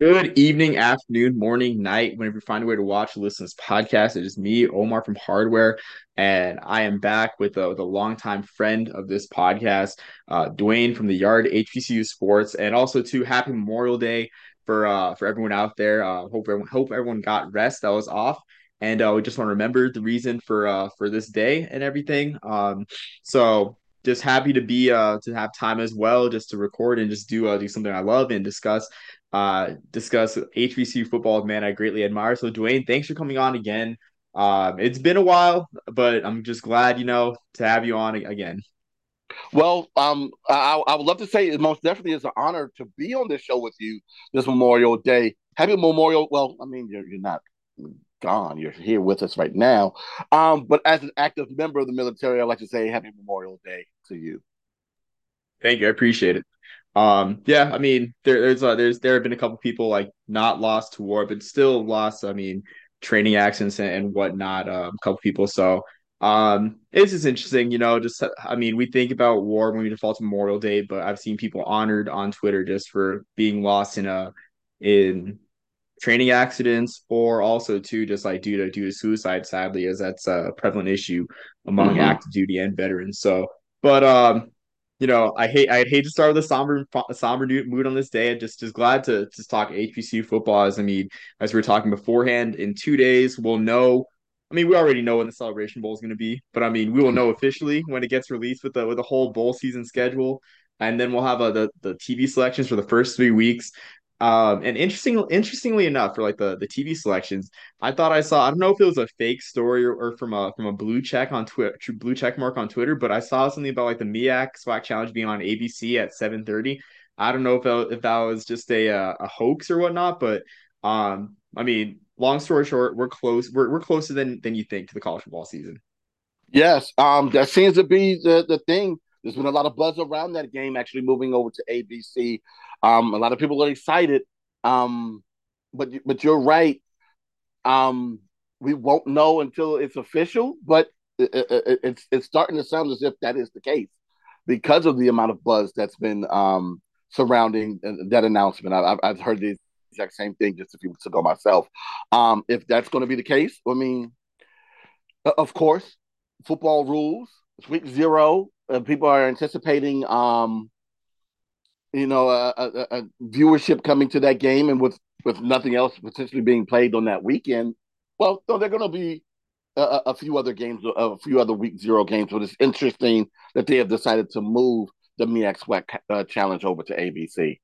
Good evening, afternoon, morning, night, whenever you find a way to watch listen to this podcast. It is me, Omar from Hardware, and I am back with a, with a longtime friend of this podcast, uh, Duane from the Yard HBCU Sports, and also to Happy Memorial Day for uh, for everyone out there. Uh, hope everyone hope everyone got rest that was off, and uh, we just want to remember the reason for uh, for this day and everything. Um, so just happy to be uh to have time as well just to record and just do uh do something I love and discuss uh, discuss HBCU football, man, I greatly admire. So, Duane, thanks for coming on again. Um, it's been a while, but I'm just glad, you know, to have you on again. Well, um, I, I would love to say it most definitely is an honor to be on this show with you this Memorial Day. Happy Memorial. Well, I mean, you're, you're not gone. You're here with us right now. Um, but as an active member of the military, I'd like to say Happy Memorial Day to you. Thank you. I appreciate it. Um, yeah, I mean, there, there's uh, there's there have been a couple people like not lost to war, but still lost. I mean, training accidents and, and whatnot. Uh, a couple people. So um, it's just interesting, you know. Just I mean, we think about war when we default to Memorial Day, but I've seen people honored on Twitter just for being lost in a in training accidents or also too just like due to due to suicide sadly as that's a prevalent issue among mm-hmm. active duty and veterans so but um you know, I hate I'd hate to start with a somber somber mood on this day. I'm just just glad to just talk HBCU football. As I mean, as we were talking beforehand, in two days we'll know. I mean, we already know when the Celebration Bowl is going to be, but I mean, we will know officially when it gets released with the with the whole bowl season schedule, and then we'll have a, the the TV selections for the first three weeks. Um, and interesting, interestingly enough, for like the the TV selections, I thought I saw. I don't know if it was a fake story or, or from a from a blue check on Twitter, blue check mark on Twitter, but I saw something about like the MEAC SWAC Challenge being on ABC at seven thirty. I don't know if that, if that was just a uh, a hoax or whatnot, but um, I mean, long story short, we're close. We're we're closer than than you think to the college football season. Yes, um, that seems to be the the thing. There's been a lot of buzz around that game actually moving over to ABC. Um, a lot of people are excited. Um, but but you're right. Um, we won't know until it's official, but it, it, it's it's starting to sound as if that is the case because of the amount of buzz that's been um, surrounding that announcement. I, have heard the exact same thing just a few weeks ago myself. Um, if that's going to be the case, I mean, of course, football rules. It's week zero. Uh, people are anticipating um, you know, a, a, a, viewership coming to that game, and with with nothing else potentially being played on that weekend, well, no, they're going to be a, a, few other games, a few other week zero games. But it's interesting that they have decided to move the MEAC SWAC uh, challenge over to ABC.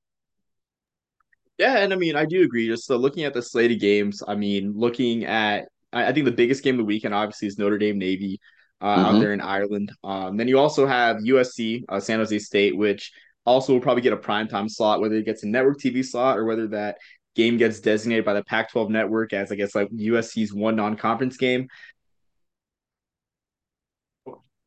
Yeah, and I mean, I do agree. Just uh, looking at the slate of games, I mean, looking at, I, I think the biggest game of the weekend obviously is Notre Dame Navy uh, mm-hmm. out there in Ireland. Um, then you also have USC, uh, San Jose State, which also will probably get a primetime slot, whether it gets a network TV slot or whether that game gets designated by the Pac 12 network as I guess like USC's one non conference game.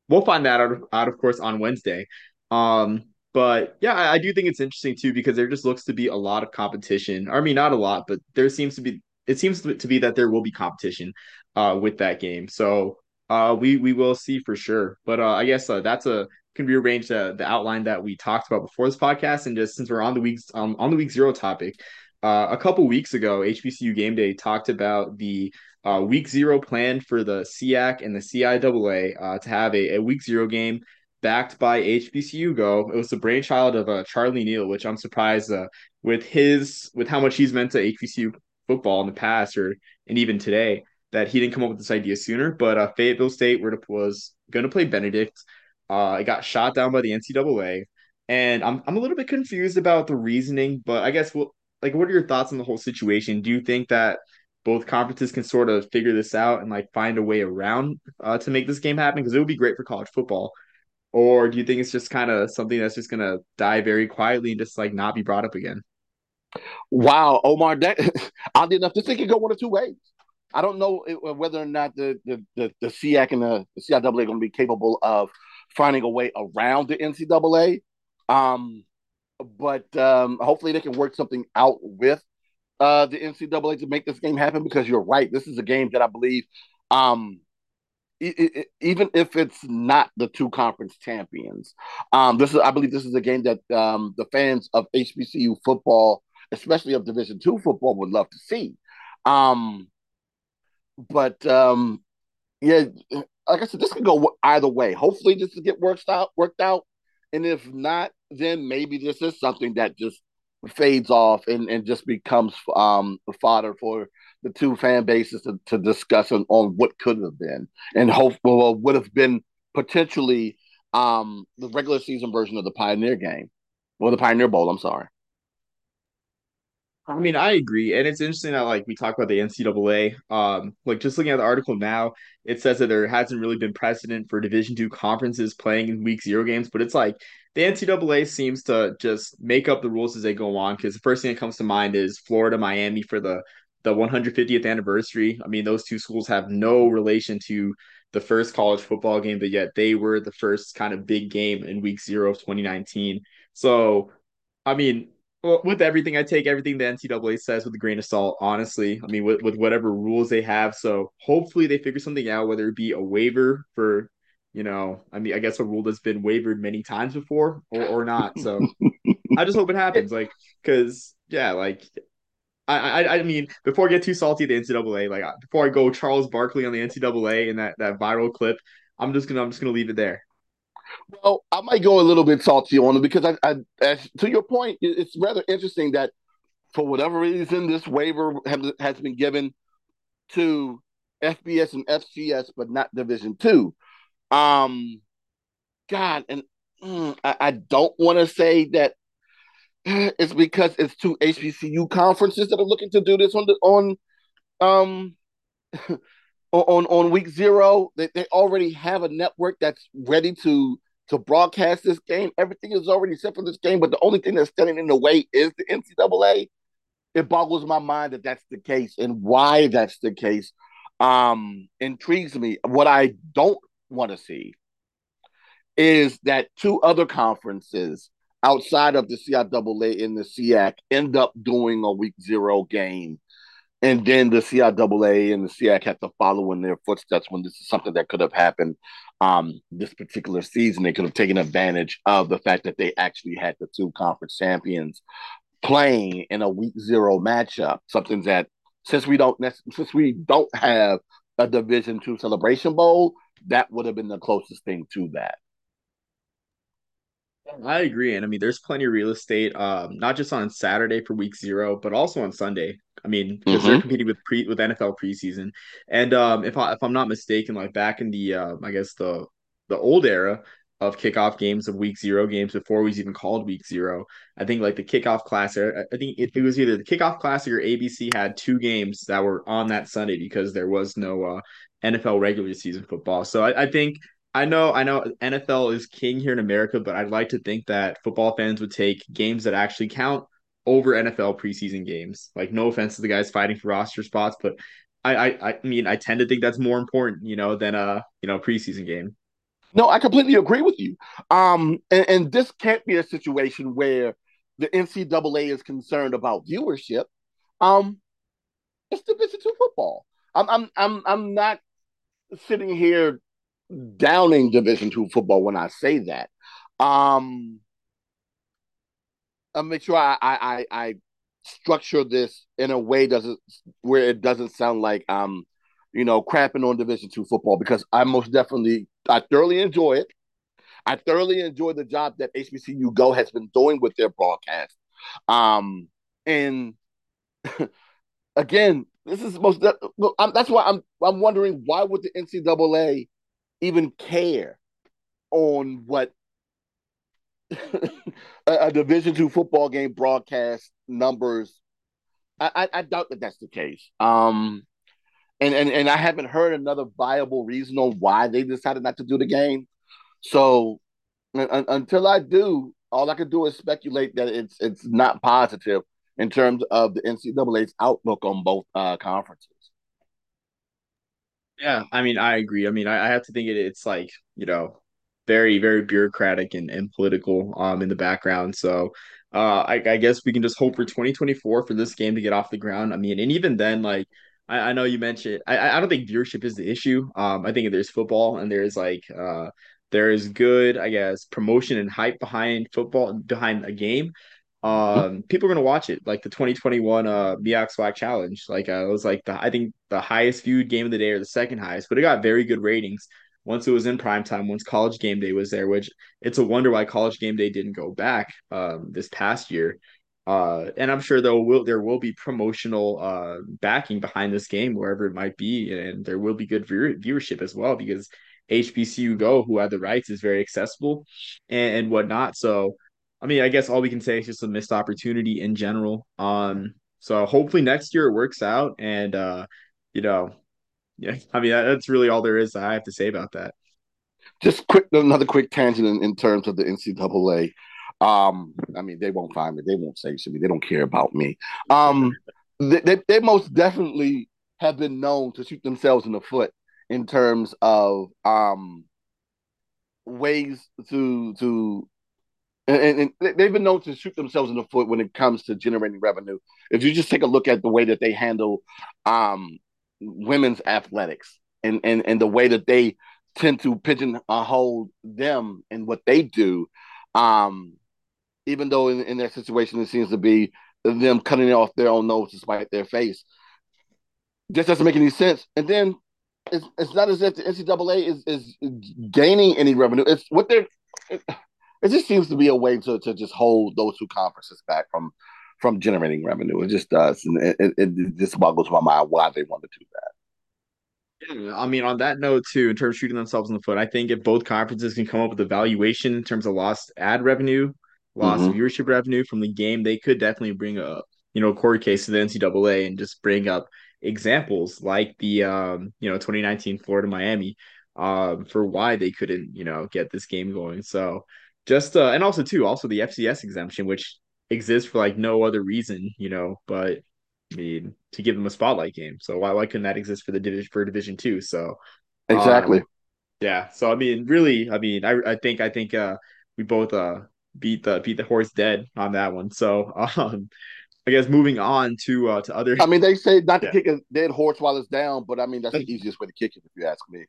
We'll find that out, out of course on Wednesday. Um, but yeah, I, I do think it's interesting too because there just looks to be a lot of competition. I mean, not a lot, but there seems to be it seems to be that there will be competition uh, with that game. So uh, we we will see for sure. But uh, I guess uh, that's a can rearrange the, the outline that we talked about before this podcast. And just since we're on the weeks um, on the week zero topic, uh, a couple weeks ago, HBCU Game Day talked about the uh, week zero plan for the SIAC and the CIAA uh, to have a, a week zero game backed by HBCU Go. It was the brainchild of uh, Charlie Neal, which I'm surprised uh, with his with how much he's meant to HBCU football in the past or and even today that he didn't come up with this idea sooner. But uh, Fayetteville State was going to play Benedict. Uh, it got shot down by the NCAA, and I'm I'm a little bit confused about the reasoning. But I guess what like what are your thoughts on the whole situation? Do you think that both conferences can sort of figure this out and like find a way around uh, to make this game happen? Because it would be great for college football. Or do you think it's just kind of something that's just gonna die very quietly and just like not be brought up again? Wow, Omar, that oddly enough, this thing could go one of two ways. I don't know whether or not the the the, the and the, the CIAA are going to be capable of finding a way around the NCAA. Um, but um, hopefully they can work something out with uh, the NCAA to make this game happen because you're right. This is a game that I believe, um, even if it's not the two conference champions, um, this is I believe this is a game that um, the fans of HBCU football especially of Division two football, would love to see. Um, but um, yeah, like I said, this could go either way. Hopefully, this will get worked out. Worked out, and if not, then maybe this is something that just fades off and, and just becomes um fodder for the two fan bases to, to discuss on, on what could have been and hope well, would have been potentially um the regular season version of the Pioneer game or the Pioneer Bowl. I'm sorry. I mean, I agree, and it's interesting that like we talk about the NCAA. Um, like just looking at the article now, it says that there hasn't really been precedent for Division two conferences playing in Week Zero games, but it's like the NCAA seems to just make up the rules as they go on. Because the first thing that comes to mind is Florida Miami for the the 150th anniversary. I mean, those two schools have no relation to the first college football game, but yet they were the first kind of big game in Week Zero of 2019. So, I mean, well, with everything, I take everything the NCAA says with a grain of salt. Honestly, I mean, with, with whatever rules they have. So hopefully they figure something out, whether it be a waiver for, you know, I mean, I guess a rule that's been wavered many times before or, or not. So I just hope it happens. Like, because yeah, like I, I I mean, before I get too salty, the NCAA, like before I go Charles Barkley on the NCAA and that that viral clip, I'm just gonna I'm just gonna leave it there. Well, I might go a little bit salty on it because I, I as, to your point, it's rather interesting that for whatever reason, this waiver has, has been given to FBS and FCS, but not Division Two. Um, God, and mm, I, I don't want to say that it's because it's two HBCU conferences that are looking to do this on the on um on on week zero. They, they already have a network that's ready to to broadcast this game. Everything is already set for this game, but the only thing that's standing in the way is the NCAA. It boggles my mind that that's the case and why that's the case. Um, intrigues me. What I don't want to see is that two other conferences outside of the CIAA and the SIAC end up doing a week zero game and then the CIAA and the SIAC had to follow in their footsteps when this is something that could have happened um, this particular season. They could have taken advantage of the fact that they actually had the two conference champions playing in a week zero matchup. Something that since we don't since we don't have a Division two celebration bowl, that would have been the closest thing to that. I agree, and I mean, there's plenty of real estate, um, not just on Saturday for Week Zero, but also on Sunday. I mean, because mm-hmm. they're competing with pre with NFL preseason, and um, if I if I'm not mistaken, like back in the uh, I guess the the old era of kickoff games of Week Zero games before we was even called Week Zero, I think like the kickoff classic, I think it, it was either the kickoff classic or ABC had two games that were on that Sunday because there was no uh, NFL regular season football. So I, I think I know, I know NFL is king here in America, but I'd like to think that football fans would take games that actually count over NFL preseason games. Like, no offense to the guys fighting for roster spots, but I, I, I mean, I tend to think that's more important, you know, than a, you know, preseason game. No, I completely agree with you. Um, and, and this can't be a situation where the NCAA is concerned about viewership. Um, it's Division two football. I'm, I'm, I'm, I'm not sitting here downing Division two football when I say that. Um, I'll make sure I, I, I structure this in a way doesn't where it doesn't sound like um you know crapping on Division two football because I most definitely I thoroughly enjoy it. I thoroughly enjoy the job that HBCU Go has been doing with their broadcast. Um, and again, this is most. That's why I'm. I'm wondering why would the NCAA even care on what a, a, Division two football game broadcast numbers. I, I, I, doubt that that's the case. Um, and, and and I haven't heard another viable reason on why they decided not to do the game. So un, until I do, all I can do is speculate that it's it's not positive in terms of the NCAA's outlook on both uh, conferences. Yeah, I mean, I agree. I mean, I, I have to think it, it's like, you know, very, very bureaucratic and, and political um in the background. So uh I, I guess we can just hope for 2024 for this game to get off the ground. I mean, and even then, like I, I know you mentioned I, I don't think viewership is the issue. Um I think there's football and there's like uh there is good, I guess, promotion and hype behind football behind a game. Um, people are gonna watch it. Like the 2021 uh SWAC Challenge, like uh, it was like the I think the highest viewed game of the day or the second highest, but it got very good ratings once it was in prime time. Once College Game Day was there, which it's a wonder why College Game Day didn't go back um this past year. Uh, and I'm sure there will there will be promotional uh backing behind this game wherever it might be, and there will be good view- viewership as well because HBCU Go, who had the rights, is very accessible and, and whatnot. So I mean, I guess all we can say is just a missed opportunity in general. Um, so hopefully next year it works out, and uh, you know, yeah, I mean that, that's really all there is I have to say about that. Just quick, another quick tangent in, in terms of the NCAA. Um, I mean, they won't find me. They won't say to me. They don't care about me. Um, they, they, they most definitely have been known to shoot themselves in the foot in terms of um ways to to and, and, they've been known to shoot themselves in the foot when it comes to generating revenue. If you just take a look at the way that they handle um, women's athletics and, and, and the way that they tend to pigeonhole them and what they do, um, even though in, in their situation it seems to be them cutting off their own nose to spite their face, just doesn't make any sense. And then it's, it's not as if the NCAA is, is gaining any revenue. It's what they're. It, it just seems to be a way to to just hold those two conferences back from from generating revenue. It just does, and it, it, it just boggles my mind why they want to do that. Yeah, I mean, on that note too, in terms of shooting themselves in the foot, I think if both conferences can come up with a valuation in terms of lost ad revenue, lost mm-hmm. viewership revenue from the game, they could definitely bring a you know court case to the NCAA and just bring up examples like the um, you know 2019 Florida Miami um, for why they couldn't you know get this game going. So just uh, and also too, also the FCS exemption, which exists for like no other reason, you know, but I mean to give them a spotlight game. So why why couldn't that exist for the division for Division Two? So exactly. Um, yeah. So I mean, really, I mean, I I think I think uh we both uh beat the beat the horse dead on that one. So um I guess moving on to uh to other I mean they say not to yeah. kick a dead horse while it's down, but I mean that's the easiest way to kick it if you ask me.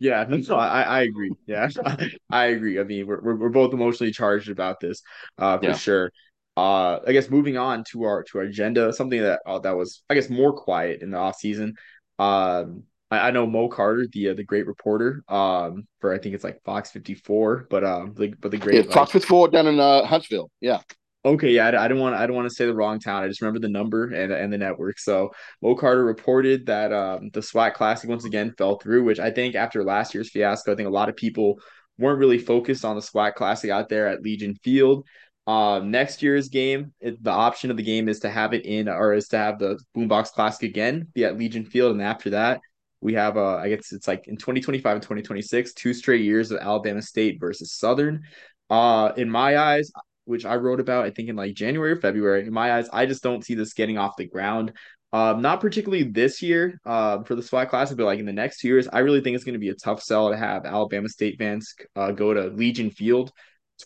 Yeah, no, I, I agree. Yeah, I agree. I mean, we're, we're, we're both emotionally charged about this, uh, for yeah. sure. Uh, I guess moving on to our to our agenda, something that uh, that was I guess more quiet in the off season. Um, I, I know Mo Carter, the uh, the great reporter, um, for I think it's like Fox fifty four, but um, the, but the great yeah, Fox fifty four down in uh, Huntsville. Yeah, Okay, yeah, I, I didn't want I don't want to say the wrong town. I just remember the number and and the network. So Mo Carter reported that um, the SWAC Classic once again fell through, which I think after last year's fiasco, I think a lot of people weren't really focused on the SWAC Classic out there at Legion Field. Um, next year's game, it, the option of the game is to have it in or is to have the Boombox Classic again be at Legion Field, and after that, we have uh, I guess it's like in 2025 and 2026, two straight years of Alabama State versus Southern. Uh, in my eyes, which I wrote about, I think in like January or February. In my eyes, I just don't see this getting off the ground. Um, not particularly this year uh, for the SWAC Classic, but like in the next two years, I really think it's going to be a tough sell to have Alabama State fans uh, go to Legion Field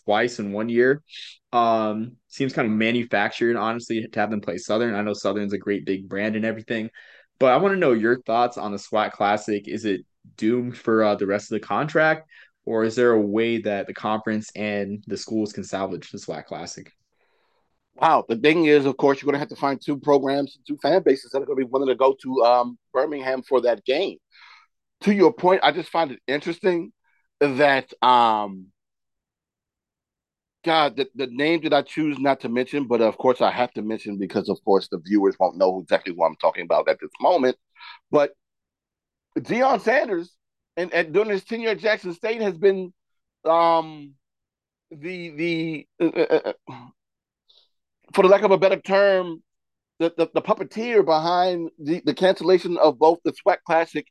twice in one year. Um, seems kind of manufactured, honestly, to have them play Southern. I know Southern's a great big brand and everything, but I want to know your thoughts on the SWAC Classic. Is it doomed for uh, the rest of the contract? Or is there a way that the conference and the schools can salvage the SWAC Classic? Wow, the thing is, of course, you're going to have to find two programs, two fan bases that are going to be willing to go to um, Birmingham for that game. To your point, I just find it interesting that, um, God, the, the name that I choose not to mention, but of course I have to mention because, of course, the viewers won't know exactly what I'm talking about at this moment. But Deion Sanders and, and during his tenure at Jackson State has been um, the the uh, uh, uh, for the lack of a better term, the, the, the puppeteer behind the, the cancellation of both the SWAC Classic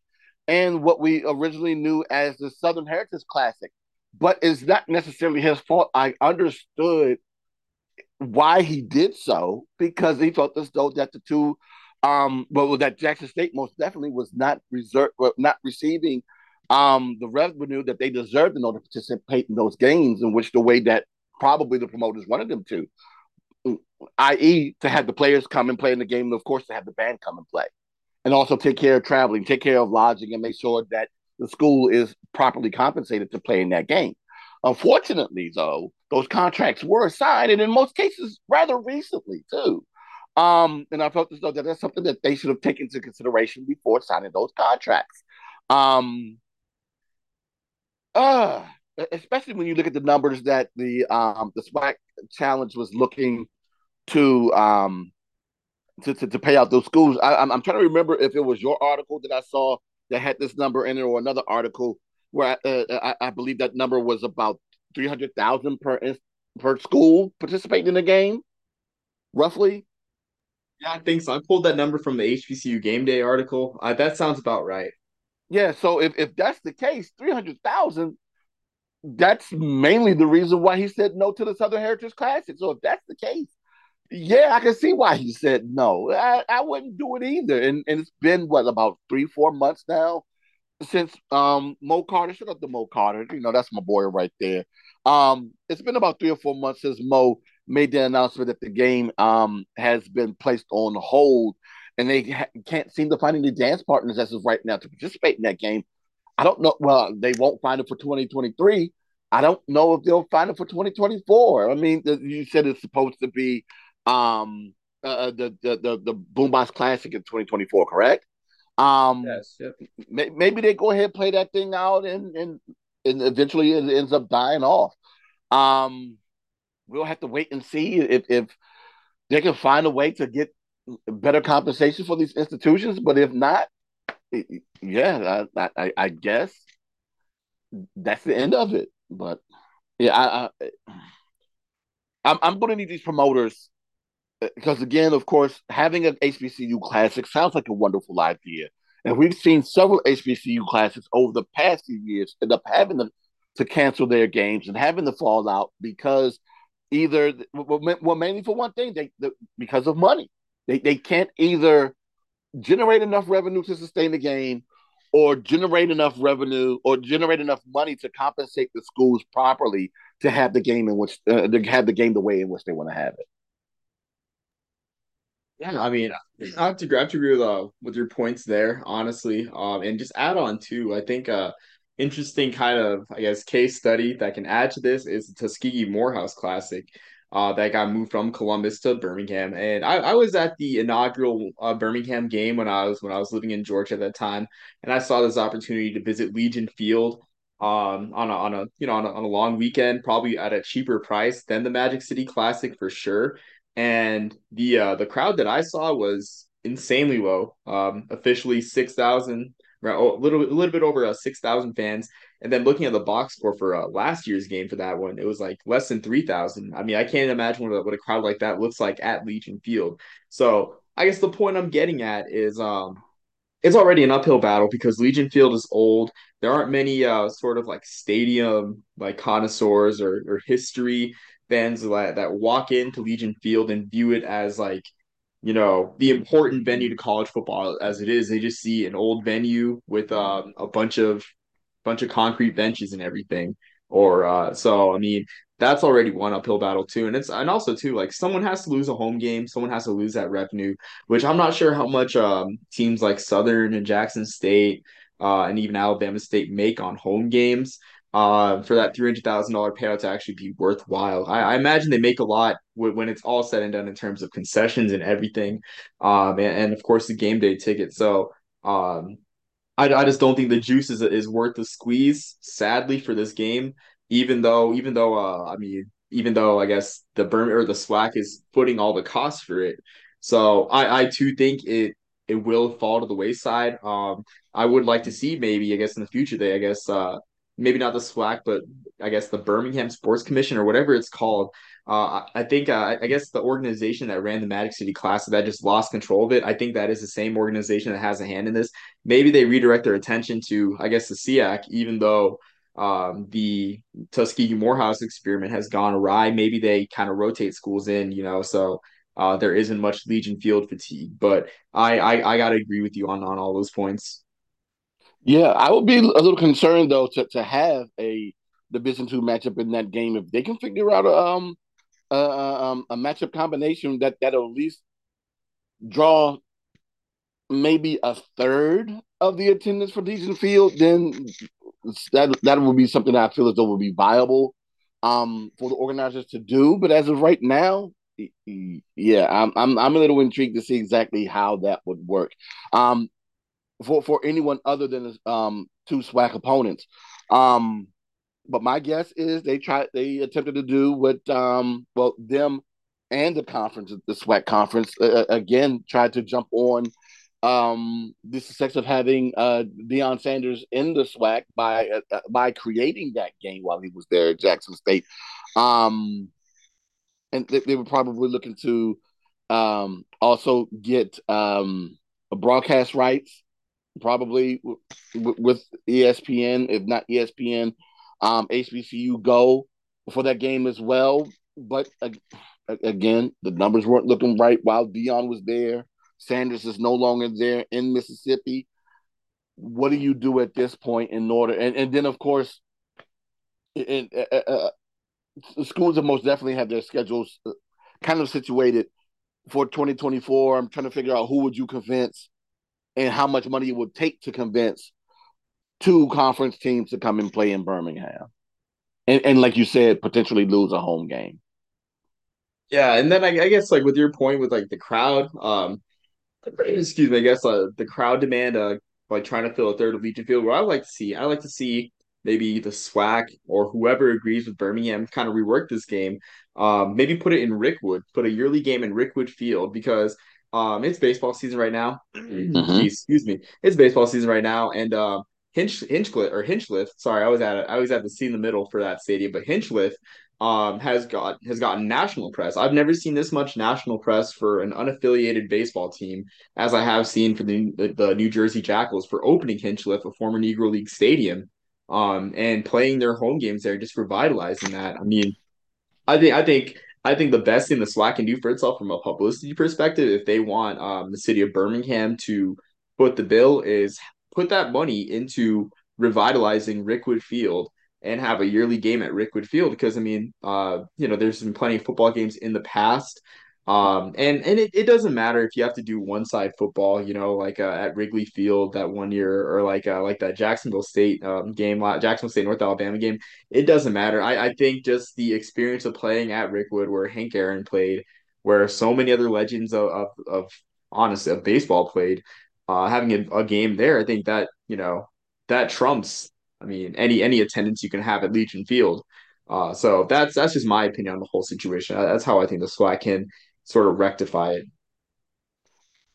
and what we originally knew as the Southern Heritage Classic. But it's not necessarily his fault. I understood why he did so because he felt as though that the two, um, well, that Jackson State most definitely was not reserved, not receiving um, the revenue that they deserve in order to participate in those games, in which the way that probably the promoters wanted them to, i.e., to have the players come and play in the game, and of course, to have the band come and play, and also take care of traveling, take care of lodging, and make sure that the school is properly compensated to play in that game. Unfortunately, though, those contracts were signed, and in most cases, rather recently too. Um, and I felt as though that that's something that they should have taken into consideration before signing those contracts. Um, uh, especially when you look at the numbers that the um the SWAC challenge was looking to um to, to, to pay out those schools. I, I'm, I'm trying to remember if it was your article that I saw that had this number in it or another article where I, uh, I, I believe that number was about three hundred thousand per per school participating in the game, roughly. Yeah, I think so. I pulled that number from the HBCU game day article. Uh, that sounds about right. Yeah, so if, if that's the case, three hundred thousand, that's mainly the reason why he said no to the Southern Heritage Classic. So if that's the case, yeah, I can see why he said no. I, I wouldn't do it either. And and it's been what about three, four months now since um Mo Carter. Shut up to Mo Carter. You know, that's my boy right there. Um, it's been about three or four months since Mo made the announcement that the game um has been placed on hold and they ha- can't seem to find any dance partners as of right now to participate in that game. I don't know. Well, they won't find it for 2023. I don't know if they'll find it for 2024. I mean, the, you said it's supposed to be um uh, uh the, the the the Boombox Classic in 2024, correct? Um, yes. Yep. May, maybe they go ahead and play that thing out, and and and eventually it ends up dying off. Um, we'll have to wait and see if if they can find a way to get better compensation for these institutions. But if not, yeah, I, I, I guess that's the end of it. But yeah, I, I I'm I'm going to need these promoters uh, because again, of course, having an HBCU classic sounds like a wonderful idea, and we've seen several HBCU classics over the past few years end up having to, to cancel their games and having to fall out because either well, mainly for one thing, they because of money. They they can't either generate enough revenue to sustain the game or generate enough revenue or generate enough money to compensate the schools properly to have the game in which uh, to have the game the way in which they want to have it. Yeah, I mean, I have to, I have to agree with uh, with your points there, honestly. Um, and just add on too, I think uh, interesting kind of I guess case study that can add to this is the Tuskegee Morehouse Classic uh, that got moved from Columbus to Birmingham. And I, I was at the inaugural uh, Birmingham game when I was when I was living in Georgia at that time, and I saw this opportunity to visit Legion Field um, on a on a you know on a, on a long weekend, probably at a cheaper price than the Magic City Classic for sure. And the uh, the crowd that I saw was insanely low. Um, officially six thousand, a little a little bit over uh, six thousand fans. And then looking at the box score for uh, last year's game for that one, it was like less than 3,000. I mean, I can't imagine what a, what a crowd like that looks like at Legion Field. So I guess the point I'm getting at is um, it's already an uphill battle because Legion Field is old. There aren't many uh, sort of like stadium like connoisseurs or, or history fans that, that walk into Legion Field and view it as like you know the important venue to college football as it is they just see an old venue with um, a bunch of bunch of concrete benches and everything. Or uh, so I mean that's already one uphill battle too. And it's and also too like someone has to lose a home game, someone has to lose that revenue, which I'm not sure how much um, teams like Southern and Jackson State uh, and even Alabama State make on home games. Uh, for that three hundred thousand dollar payout to actually be worthwhile, I, I, imagine they make a lot when it's all said and done in terms of concessions and everything, um, and, and of course the game day ticket. So um, I, I just don't think the juice is is worth the squeeze. Sadly for this game, even though even though uh, I mean even though I guess the burn or the SWAC is putting all the costs for it, so I I too think it it will fall to the wayside. Um, I would like to see maybe I guess in the future they I guess uh maybe not the SWAC but I guess the Birmingham Sports Commission or whatever it's called uh, I think uh, I guess the organization that ran the Magic City Classic that just lost control of it. I think that is the same organization that has a hand in this. Maybe they redirect their attention to I guess the SIAC, even though um, the Tuskegee Morehouse experiment has gone awry. Maybe they kind of rotate schools in, you know, so uh, there isn't much Legion Field fatigue. But I I, I got to agree with you on on all those points. Yeah, I would be a little concerned though to to have a The Division two matchup in that game if they can figure out um a, um, a matchup combination that that'll at least draw maybe a third of the attendance for Legion Field, then that that would be something I feel as though would be viable. um, for the organizers to do. But as of right now, yeah, I'm I'm I'm a little intrigued to see exactly how that would work. Um, for for anyone other than um two SWAC opponents. Um, but my guess is they tried they attempted to do what um well them and the conference the SWAC conference uh, uh, again tried to jump on um the success of having uh Deion Sanders in the SWAC by uh, uh, by creating that game while he was there at Jackson State. Um and they, they were probably looking to um also get um broadcast rights probably with ESPN if not ESPN um, HBCU go for that game as well. But uh, again, the numbers weren't looking right while Deion was there. Sanders is no longer there in Mississippi. What do you do at this point in order? And and then of course, in, uh, uh, schools have most definitely have their schedules uh, kind of situated for 2024. I'm trying to figure out who would you convince and how much money it would take to convince two conference teams to come and play in Birmingham. And, and like you said, potentially lose a home game. Yeah, and then I, I guess like with your point with like the crowd, um, excuse me, I guess uh, the crowd demand, uh, like trying to fill a third of Legion Field. What I like to see, I like to see maybe the SWAC or whoever agrees with Birmingham kind of rework this game. Um, maybe put it in Rickwood, put a yearly game in Rickwood Field because um, it's baseball season right now. Mm-hmm. Jeez, excuse me, it's baseball season right now, and um, Hinch Hinchcliffe or Hinchliffe. Sorry, I was at I was at the C in the middle for that stadium, but Hinchliffe um, has got has gotten national press. I've never seen this much national press for an unaffiliated baseball team as I have seen for the the, New Jersey Jackals for opening Hinchliffe, a former Negro League stadium, um, and playing their home games there, just revitalizing that. I mean, I think I think I think the best thing the SWAC can do for itself from a publicity perspective, if they want um, the city of Birmingham to put the bill, is put that money into revitalizing Rickwood Field and have a yearly game at Rickwood Field because I mean, uh, you know, there's been plenty of football games in the past. Um, and and it, it doesn't matter if you have to do one side football, you know, like uh, at Wrigley Field that one year, or like uh, like that Jacksonville State um, game, Jacksonville State North Alabama game. It doesn't matter. I, I think just the experience of playing at Rickwood, where Hank Aaron played, where so many other legends of of, of honestly of baseball played, uh, having a, a game there, I think that you know that trumps. I mean, any any attendance you can have at Legion Field. Uh, so that's that's just my opinion on the whole situation. That's how I think the SWAC can sort of rectify it.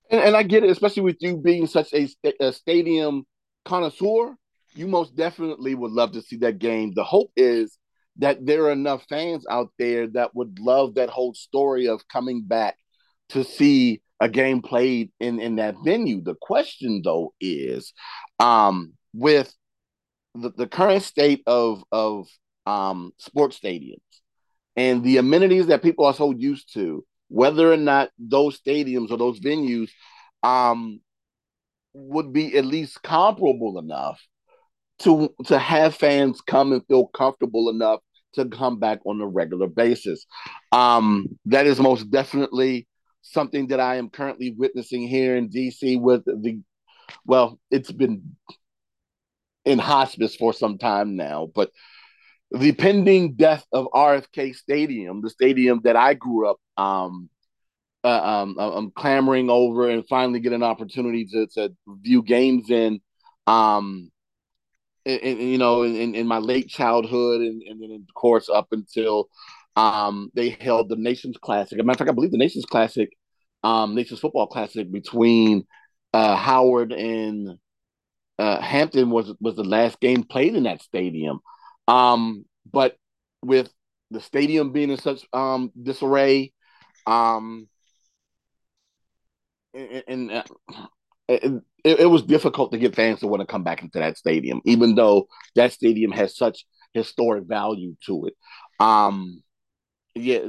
And, and I get it, especially with you being such a, a stadium connoisseur. You most definitely would love to see that game. The hope is that there are enough fans out there that would love that whole story of coming back to see a game played in in that venue. The question though is, um, with the, the current state of of um, sports stadiums and the amenities that people are so used to, whether or not those stadiums or those venues um, would be at least comparable enough to to have fans come and feel comfortable enough to come back on a regular basis. Um, that is most definitely something that I am currently witnessing here in DC with the well, it's been in hospice for some time now, but the pending death of RFK Stadium, the stadium that I grew up um, uh, um, uh, I'm clamoring over and finally get an opportunity to, to view games in, um, in you know, in, in my late childhood and, and then of course up until um, they held the Nations Classic. As a matter of fact, I believe the Nations Classic um, Nations Football Classic between uh, Howard and uh, Hampton was was the last game played in that stadium. Um, but with the stadium being in such um, disarray, um, and, and uh, it, it, was difficult to get fans to want to come back into that stadium, even though that stadium has such historic value to it. Um, yeah,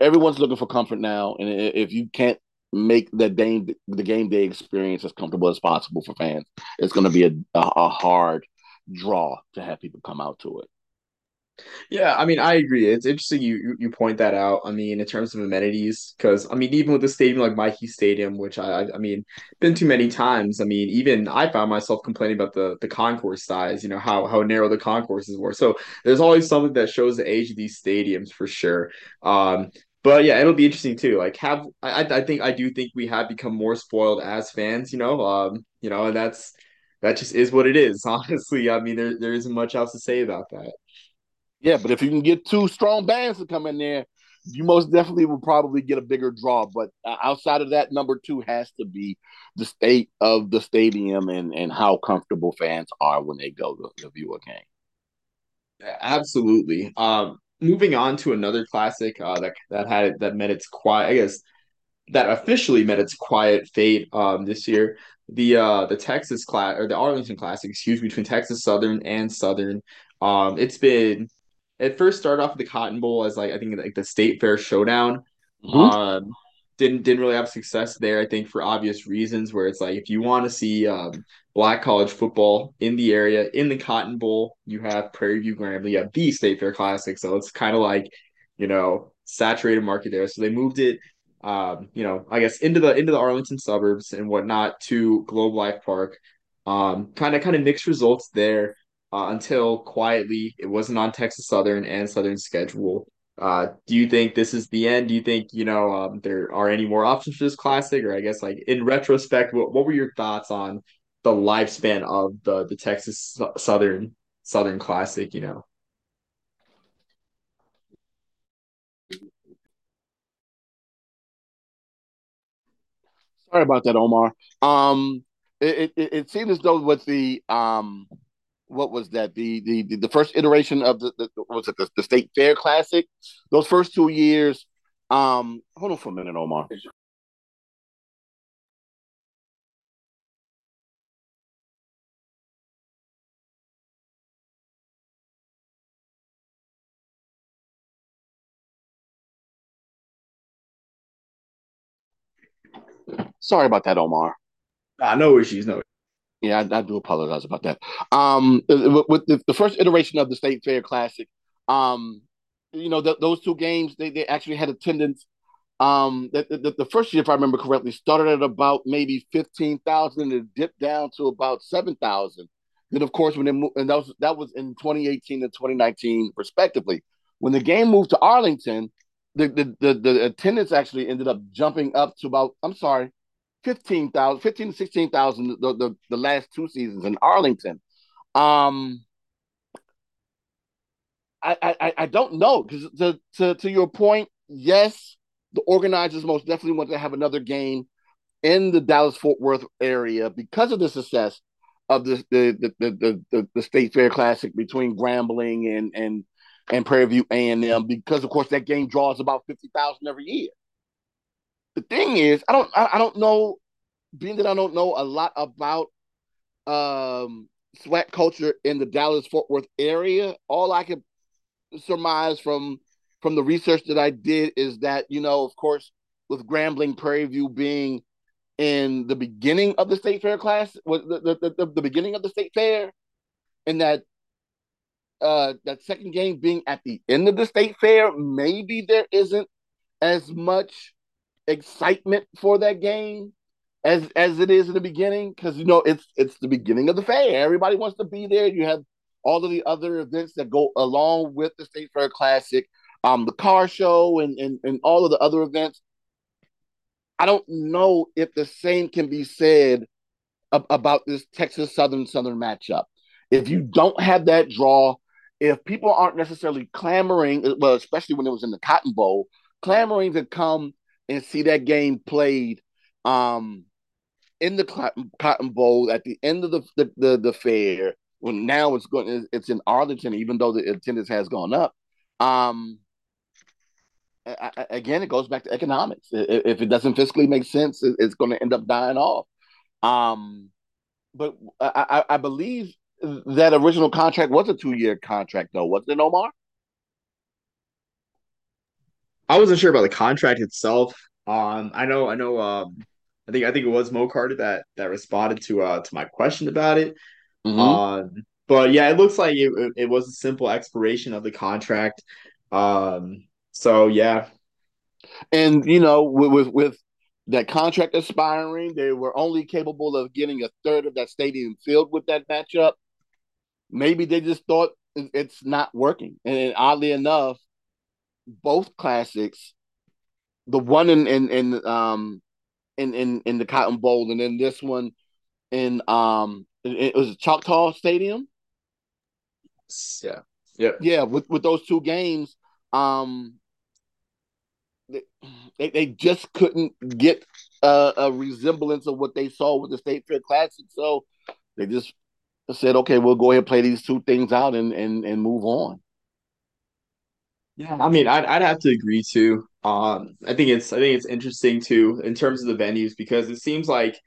everyone's looking for comfort now, and if you can't make the game the game day experience as comfortable as possible for fans, it's going to be a, a, a hard draw to have people come out to it. Yeah, I mean, I agree. It's interesting you you, point that out. I mean, in terms of amenities, because I mean, even with the stadium like Michie Stadium, which I I, I mean, been too many times. I mean, even I found myself complaining about the the concourse size. You know how how narrow the concourses were. So there's always something that shows the age of these stadiums for sure. Um, but yeah, it'll be interesting too. Like, have I I think I do think we have become more spoiled as fans. You know, um, you know, and that's that just is what it is. Honestly, I mean, there there isn't much else to say about that. Yeah, but if you can get two strong bands to come in there, you most definitely will probably get a bigger draw. But uh, outside of that, number two has to be the state of the stadium and, and how comfortable fans are when they go to, to view a game. Yeah, Absolutely. Um, moving on to another classic uh, that that had that met its quiet, I guess that officially met its quiet fate um, this year. The uh, the Texas class or the Arlington Classic, excuse me, between Texas Southern and Southern. Um, it's been it first started off with the Cotton Bowl as like I think like the State Fair showdown. Mm-hmm. Um, didn't didn't really have success there. I think for obvious reasons, where it's like if you want to see um, black college football in the area in the Cotton Bowl, you have Prairie View Grambling, you have the State Fair Classic. So it's kind of like you know saturated market there. So they moved it, um, you know, I guess into the into the Arlington suburbs and whatnot to Globe Life Park. Um, kind of kind of mixed results there uh, until quietly it wasn't on Texas Southern and Southern schedule. Uh, do you think this is the end? Do you think you know um, there are any more options for this classic, or I guess like in retrospect, what what were your thoughts on the lifespan of the the Texas Southern Southern Classic? You know. Sorry about that, Omar. Um, it, it, it seemed as though with the um what was that? The the the first iteration of the, the was it the, the state fair classic? Those first two years um hold on for a minute omar. Sorry about that omar. Uh, no issues no yeah, I, I, do apologize about that. Um, with the, the, first iteration of the State Fair Classic, um, you know, those two games they, they actually had attendance. Um, the, the, the, first year, if I remember correctly, started at about maybe fifteen thousand and it dipped down to about seven thousand. Then, of course, when it moved, and that was that was in 2018 and 2019, respectively. When the game moved to Arlington, the the, the, the attendance actually ended up jumping up to about I'm sorry, 15,000, 15 to 16,000 the, the, the last two seasons in Arlington. Um, I, I, I don't know because to, to, to your point, yes, the organizers most definitely want to have another game in the Dallas Fort Worth area because of the success of the the the the, the, the State Fair Classic between Grambling and and and Prairie View A and M because of course that game draws about fifty thousand every year the thing is, I don't I, I don't know, being that I don't know a lot about um SWAC culture in the Dallas Fort Worth area. All I can surmise from from the research that I did is that you know, of course, with Grambling Prairie View being in the beginning of the state fair class, was the, the, the, the beginning of the state fair, and that uh that second game being at the end of the state fair, maybe there isn't as much excitement for that game as as it is in the beginning because you know it's it's the beginning of the fair. Everybody wants to be there. You have all of the other events that go along with the State Fair Classic, um, the car show, and and and all of the other events. I don't know if the same can be said ab- about this Texas Southern Southern matchup. If you don't have that draw, if people aren't necessarily clamoring, well, especially when it was in the Cotton Bowl, clamoring to come and see that game played um, in the Cotton Bowl at the end of the the, the, the fair. When now it's going, it's in Arlington, even though the attendance has gone up. Um, I, again, it goes back to economics. If it doesn't fiscally make sense, it's going to end up dying off. Um, but I, I, believe that original contract was a two-year contract, though, wasn't it, Omar? I wasn't sure about the contract itself. Um, I know, I know. Um, I think I think it was Mo Carter that that responded to uh to my question about it. Mm-hmm. Um, but yeah, it looks like it, it was a simple expiration of the contract. Um, so yeah, and you know, with, with with that contract expiring, they were only capable of getting a third of that stadium filled with that matchup. Maybe they just thought it's not working, and oddly enough, both classics, the one in in, in um in, in in the Cotton Bowl, and then this one in um it, was Choctaw Stadium. Yeah. Yeah. Yeah. With with those two games, um, they they just couldn't get a, a resemblance of what they saw with the State Fair Classic, so they just said, "Okay, we'll go ahead and play these two things out and and and move on." Yeah, I mean, I'd I'd have to agree too. Um, I think it's I think it's interesting too in terms of the venues because it seems like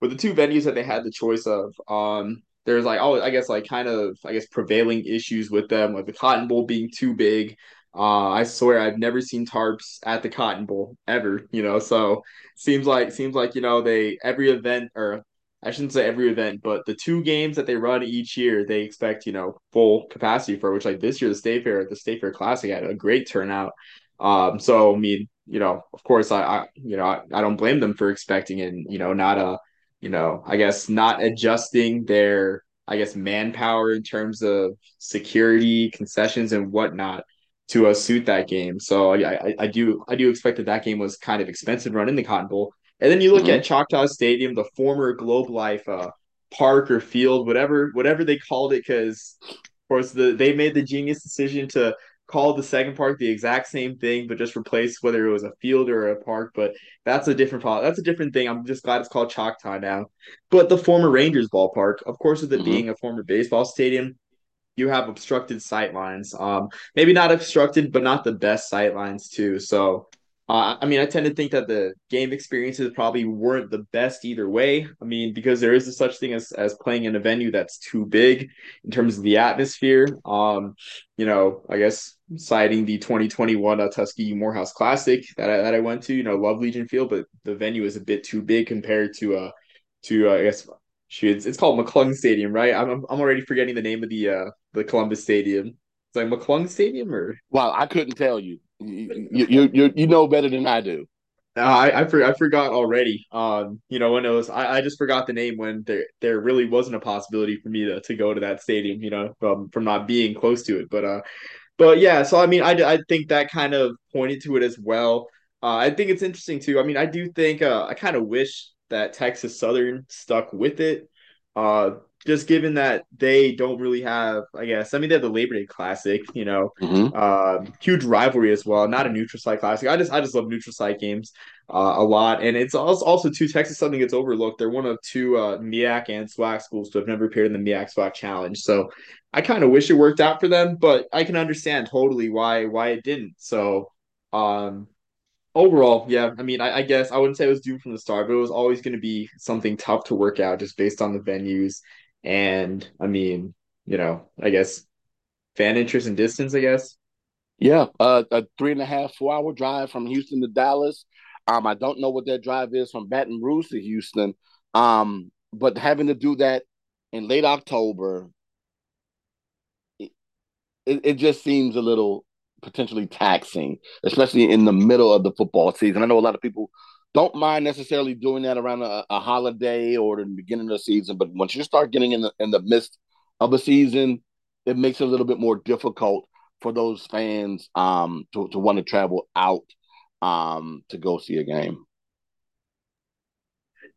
with the two venues that they had the choice of, um, there's like oh I guess like kind of I guess prevailing issues with them, like the Cotton Bowl being too big. Uh, I swear I've never seen tarps at the Cotton Bowl ever, you know. So seems like seems like you know they every event or I shouldn't say every event, but the two games that they run each year, they expect you know full capacity for. Which like this year, the State Fair, the State Fair Classic had a great turnout. Um, so I mean, you know, of course, I, I you know I, I don't blame them for expecting. And, you know, not a you know, I guess not adjusting their, I guess, manpower in terms of security, concessions, and whatnot to uh, suit that game. So I, I, I do I do expect that that game was kind of expensive run in the Cotton Bowl. And then you look mm-hmm. at Choctaw Stadium, the former Globe Life uh, park or field, whatever whatever they called it, because of course the they made the genius decision to call the second park the exact same thing, but just replace whether it was a field or a park. But that's a different. That's a different thing. I'm just glad it's called Choctaw now. But the former Rangers ballpark, of course, with it mm-hmm. being a former baseball stadium, you have obstructed sight lines. Um, maybe not obstructed, but not the best sight lines too. So uh, I mean, I tend to think that the game experiences probably weren't the best either way. I mean, because there is such thing as, as playing in a venue that's too big in terms of the atmosphere. Um, you know, I guess citing the 2021 uh, Tuskegee Morehouse Classic that I, that I went to, you know, love Legion Field, but the venue is a bit too big compared to uh to uh, I guess it's, it's called McClung Stadium, right? I'm I'm already forgetting the name of the uh the Columbus Stadium. It's like McClung Stadium or Well, I couldn't tell you. You you you, you know better than I do. Uh, I I, for, I forgot already. Um, you know when it was I, I just forgot the name when there there really wasn't a possibility for me to, to go to that stadium. You know from from not being close to it. But uh, but yeah. So I mean I I think that kind of pointed to it as well. Uh, I think it's interesting too. I mean I do think uh, I kind of wish that Texas Southern stuck with it. Uh, just given that they don't really have, I guess, I mean, they have the Labor Day Classic, you know, mm-hmm. uh, huge rivalry as well. Not a neutral site classic. I just, I just love neutral site games uh, a lot, and it's also, also too Texas something gets overlooked. They're one of two uh, MEAC and SWAC schools to have never appeared in the MEAC SWAC Challenge. So I kind of wish it worked out for them, but I can understand totally why why it didn't. So um, overall, yeah, I mean, I, I, guess I wouldn't say it was due from the start, but it was always going to be something tough to work out just based on the venues and I mean, you know, I guess fan interest and distance, I guess. Yeah, uh, a three and a half, four hour drive from Houston to Dallas. Um, I don't know what that drive is from Baton Rouge to Houston. Um, but having to do that in late October, it, it just seems a little potentially taxing, especially in the middle of the football season. I know a lot of people don't mind necessarily doing that around a, a holiday or the beginning of the season, but once you start getting in the in the midst of a season, it makes it a little bit more difficult for those fans um, to to want to travel out um, to go see a game.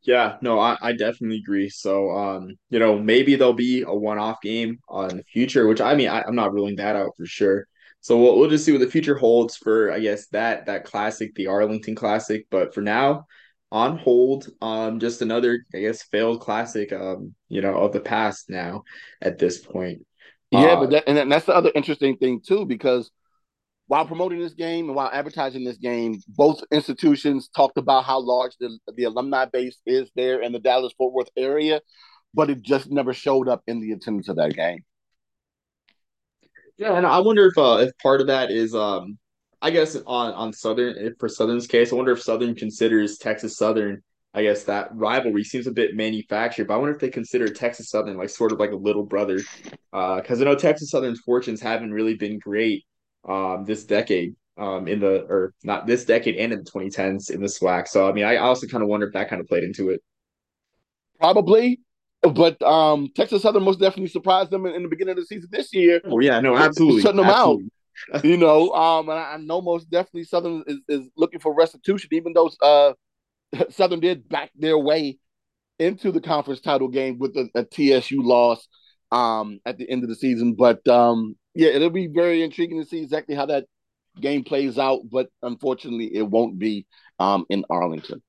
Yeah, no, I, I definitely agree. So, um, you know, maybe there'll be a one-off game uh, in the future, which I mean, I, I'm not ruling that out for sure. So we'll, we'll just see what the future holds for I guess that that classic, the Arlington Classic. But for now, on hold. Um, just another I guess failed classic. Um, you know of the past now at this point. Yeah, uh, but that, and that's the other interesting thing too because while promoting this game and while advertising this game, both institutions talked about how large the, the alumni base is there in the Dallas Fort Worth area, but it just never showed up in the attendance of that game. Yeah, and I wonder if uh, if part of that is um I guess on on Southern for Southern's case, I wonder if Southern considers Texas Southern I guess that rivalry seems a bit manufactured. But I wonder if they consider Texas Southern like sort of like a little brother, because uh, I know Texas Southern's fortunes haven't really been great um, this decade. Um, in the or not this decade and in the 2010s in the SWAC. So I mean, I also kind of wonder if that kind of played into it. Probably, but um, Texas Southern most definitely surprised them in, in, the beginning of the season this year. Oh yeah, no, absolutely, shutting them absolutely. out. you know, um, and I, I, know most definitely Southern is, is looking for restitution, even though uh, Southern did back their way into the conference title game with a, a TSU loss um, at the end of the season. But um, yeah, it'll be very intriguing to see exactly how that game plays out. But unfortunately, it won't be um, in Arlington.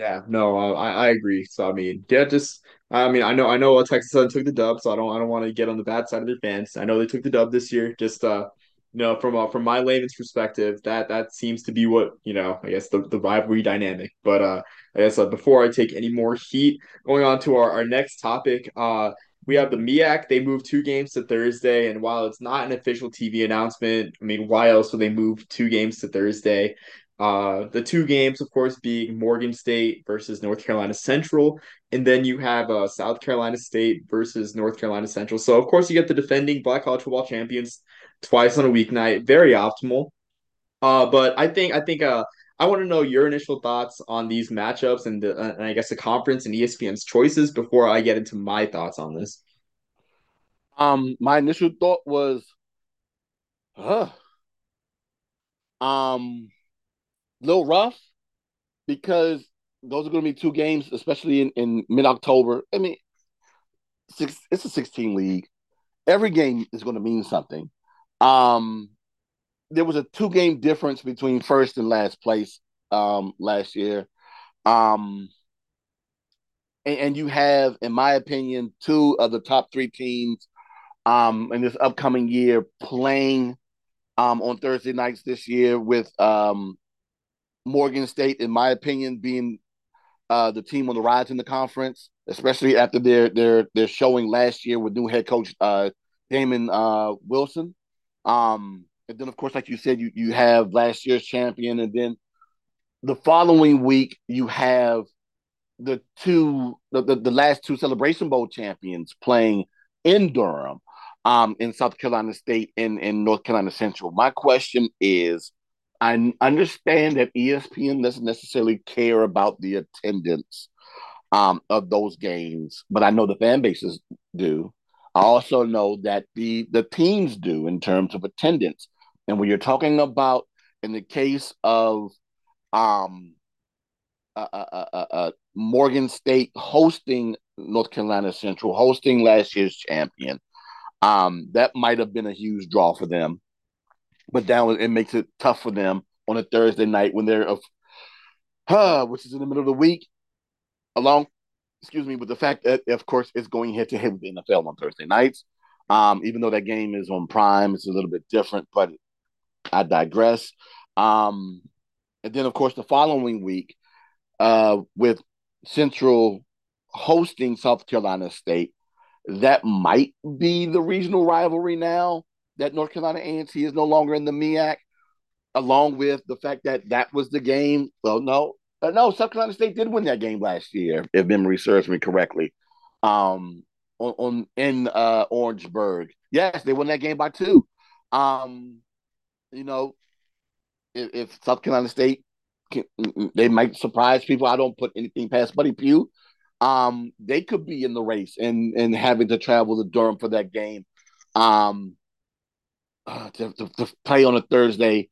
Yeah, no, uh, I I agree. So I mean, yeah, just I mean, I know I know Texas Southern took the dub, so I don't I don't want to get on the bad side of their fans. I know they took the dub this year. Just uh, you know, from uh, from my layman's perspective, that that seems to be what you know. I guess the, the rivalry dynamic. But uh, I guess uh, before I take any more heat, going on to our, our next topic, uh, we have the MEAC. They moved two games to Thursday, and while it's not an official TV announcement, I mean, why else would they move two games to Thursday? Uh, the two games, of course, being Morgan State versus North Carolina Central, and then you have uh, South Carolina State versus North Carolina Central. So, of course, you get the defending Black College Football champions twice on a weeknight. Very optimal. Uh, but I think I think uh, I want to know your initial thoughts on these matchups and, the, uh, and I guess the conference and ESPN's choices before I get into my thoughts on this. Um, my initial thought was, huh. Um, little rough because those are going to be two games, especially in, in mid October. I mean, six, it's a 16 league. Every game is going to mean something. Um, there was a two game difference between first and last place um, last year. Um, and, and, you have, in my opinion, two of the top three teams um, in this upcoming year playing um, on Thursday nights this year with um, Morgan State, in my opinion, being uh, the team on the rise in the conference, especially after their their their showing last year with new head coach uh, Damon uh, Wilson. Um, and then, of course, like you said, you you have last year's champion, and then the following week you have the two the, the, the last two Celebration Bowl champions playing in Durham, um, in South Carolina State and in North Carolina Central. My question is I understand that ESPN doesn't necessarily care about the attendance um, of those games, but I know the fan bases do. I also know that the the teams do in terms of attendance. And when you're talking about, in the case of um, uh, uh, uh, uh Morgan State hosting North Carolina Central, hosting last year's champion, um, that might have been a huge draw for them but now it makes it tough for them on a Thursday night when they're of, huh, which is in the middle of the week, along, excuse me, with the fact that of course it's going head to head with the NFL on Thursday nights. Um, even though that game is on Prime, it's a little bit different, but I digress. Um, and then of course the following week, uh, with Central hosting South Carolina State, that might be the regional rivalry now that North Carolina A&T is no longer in the MEAC, along with the fact that that was the game. Well, no, uh, no, South Carolina State did win that game last year, if memory serves me correctly. Um, on, on in uh, Orangeburg, yes, they won that game by two. Um, you know, if, if South Carolina State, can, they might surprise people. I don't put anything past Buddy Pough. Um, they could be in the race and and having to travel to Durham for that game. Um, uh, to, to, to, play on a Thursday.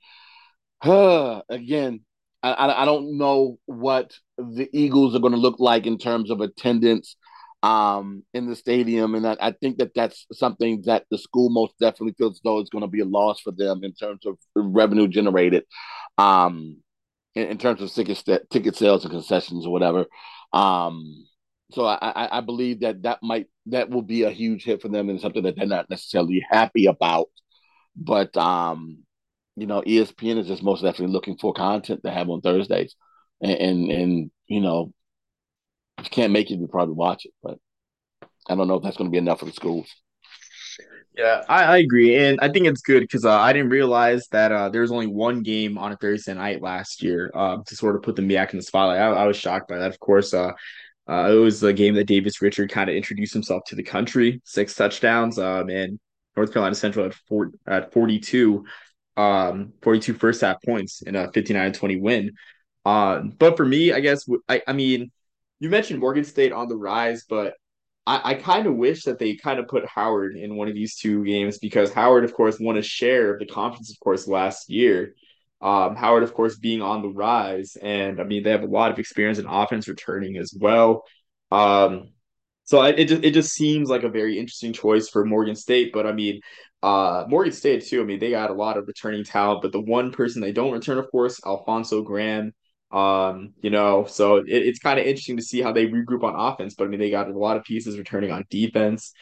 Again, I, I don't know what the Eagles are going to look like in terms of attendance um, in the stadium, and I, I, think that that's something that the school most definitely feels though is going to be a loss for them in terms of revenue generated, um, in, in terms of ticket ticket sales and concessions or whatever. Um, so I, I believe that that might that will be a huge hit for them and something that they're not necessarily happy about but um, you know, ESPN is just most definitely looking for content to have on Thursdays, and and, and you know, if you can't make it, you probably watch it. But I don't know if that's going to be enough for the schools. Yeah, I, I agree, and I think it's good because uh, I didn't realize that uh, there was only one game on a Thursday night last year uh, to sort of put the back in the spotlight. I, I was shocked by that. Of course, uh, uh, it was the game that Davius Richard kind of introduced himself to the country. Six touchdowns, um, and North Carolina Central at four at 42, um, 42 first half points in a 59-20 win. Uh, but for me, I guess I, I mean, you mentioned Morgan State on the rise, but I, I kind of wish that they kind of put Howard in one of these two games because Howard, of course, won a share of the conference, of course, last year. Um, Howard, of course, being on the rise, and I mean they have a lot of experience in offense returning as well. Um, so it just it just seems like a very interesting choice for Morgan State. But I mean, uh, Morgan State too. I mean, they got a lot of returning talent, but the one person they don't return, of course, Alfonso Graham. Um, you know, so it, it's kind of interesting to see how they regroup on offense. But I mean, they got a lot of pieces returning on defense.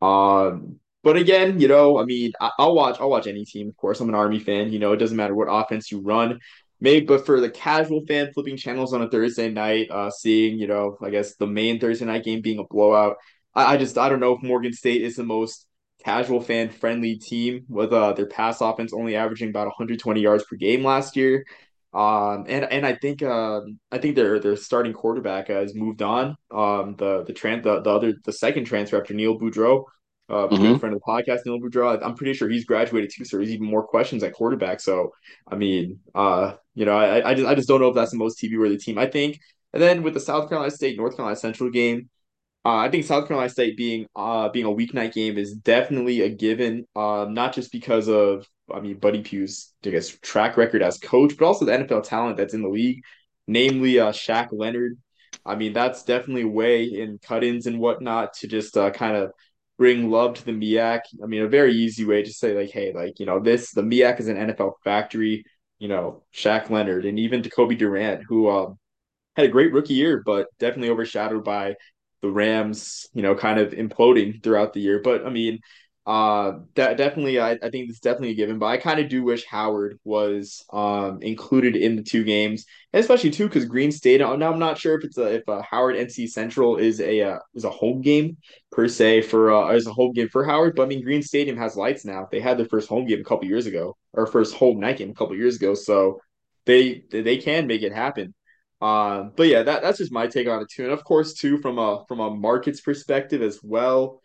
Um, but again, you know, I mean, I, will watch. I'll watch any team. Of course, I'm an Army fan. You know, it doesn't matter what offense you run. Maybe, but for the casual fan flipping channels on a Thursday night, uh, seeing you know, I guess the main Thursday night game being a blowout. I, I just I don't know if Morgan State is the most casual fan friendly team with uh their pass offense only averaging about 120 yards per game last year. Um, and and I think um, I think their their starting quarterback has moved on. Um, the the trans the, the other the second transfer after Neil Boudreau, uh, mm-hmm. good friend of the podcast, Neil Boudreau. I'm pretty sure he's graduated too, so there's even more questions at quarterback. So I mean, uh, you know, I I just I just don't know if that's the most TV worthy team. I think, and then with the South Carolina State North Carolina Central game, uh, I think South Carolina State being uh being a weeknight game is definitely a given. Um, not just because of I mean Buddy Pough's I guess track record as coach, but also the NFL talent that's in the league, namely uh Shaq Leonard. I mean that's definitely a way in cut-ins and whatnot to just uh, kind of bring love to the MEAC. I mean a very easy way to say like, hey, like you know this the MEAC is an NFL factory. You know Shaq Leonard and even Decobie Durant, who um, had a great rookie year, but definitely overshadowed by the Rams, you know, kind of imploding throughout the year. But I mean, uh, that definitely, I, I think it's definitely a given. But I kind of do wish Howard was um included in the two games, and especially too because Green State. Now I'm not sure if it's a if a Howard NC Central is a uh, is a home game per se for uh as a home game for Howard. But I mean, Greene Stadium has lights now. They had their first home game a couple years ago, or first home night game a couple years ago, so they they can make it happen. Um, but yeah, that, that's just my take on it too. And of course, too, from a from a markets perspective as well.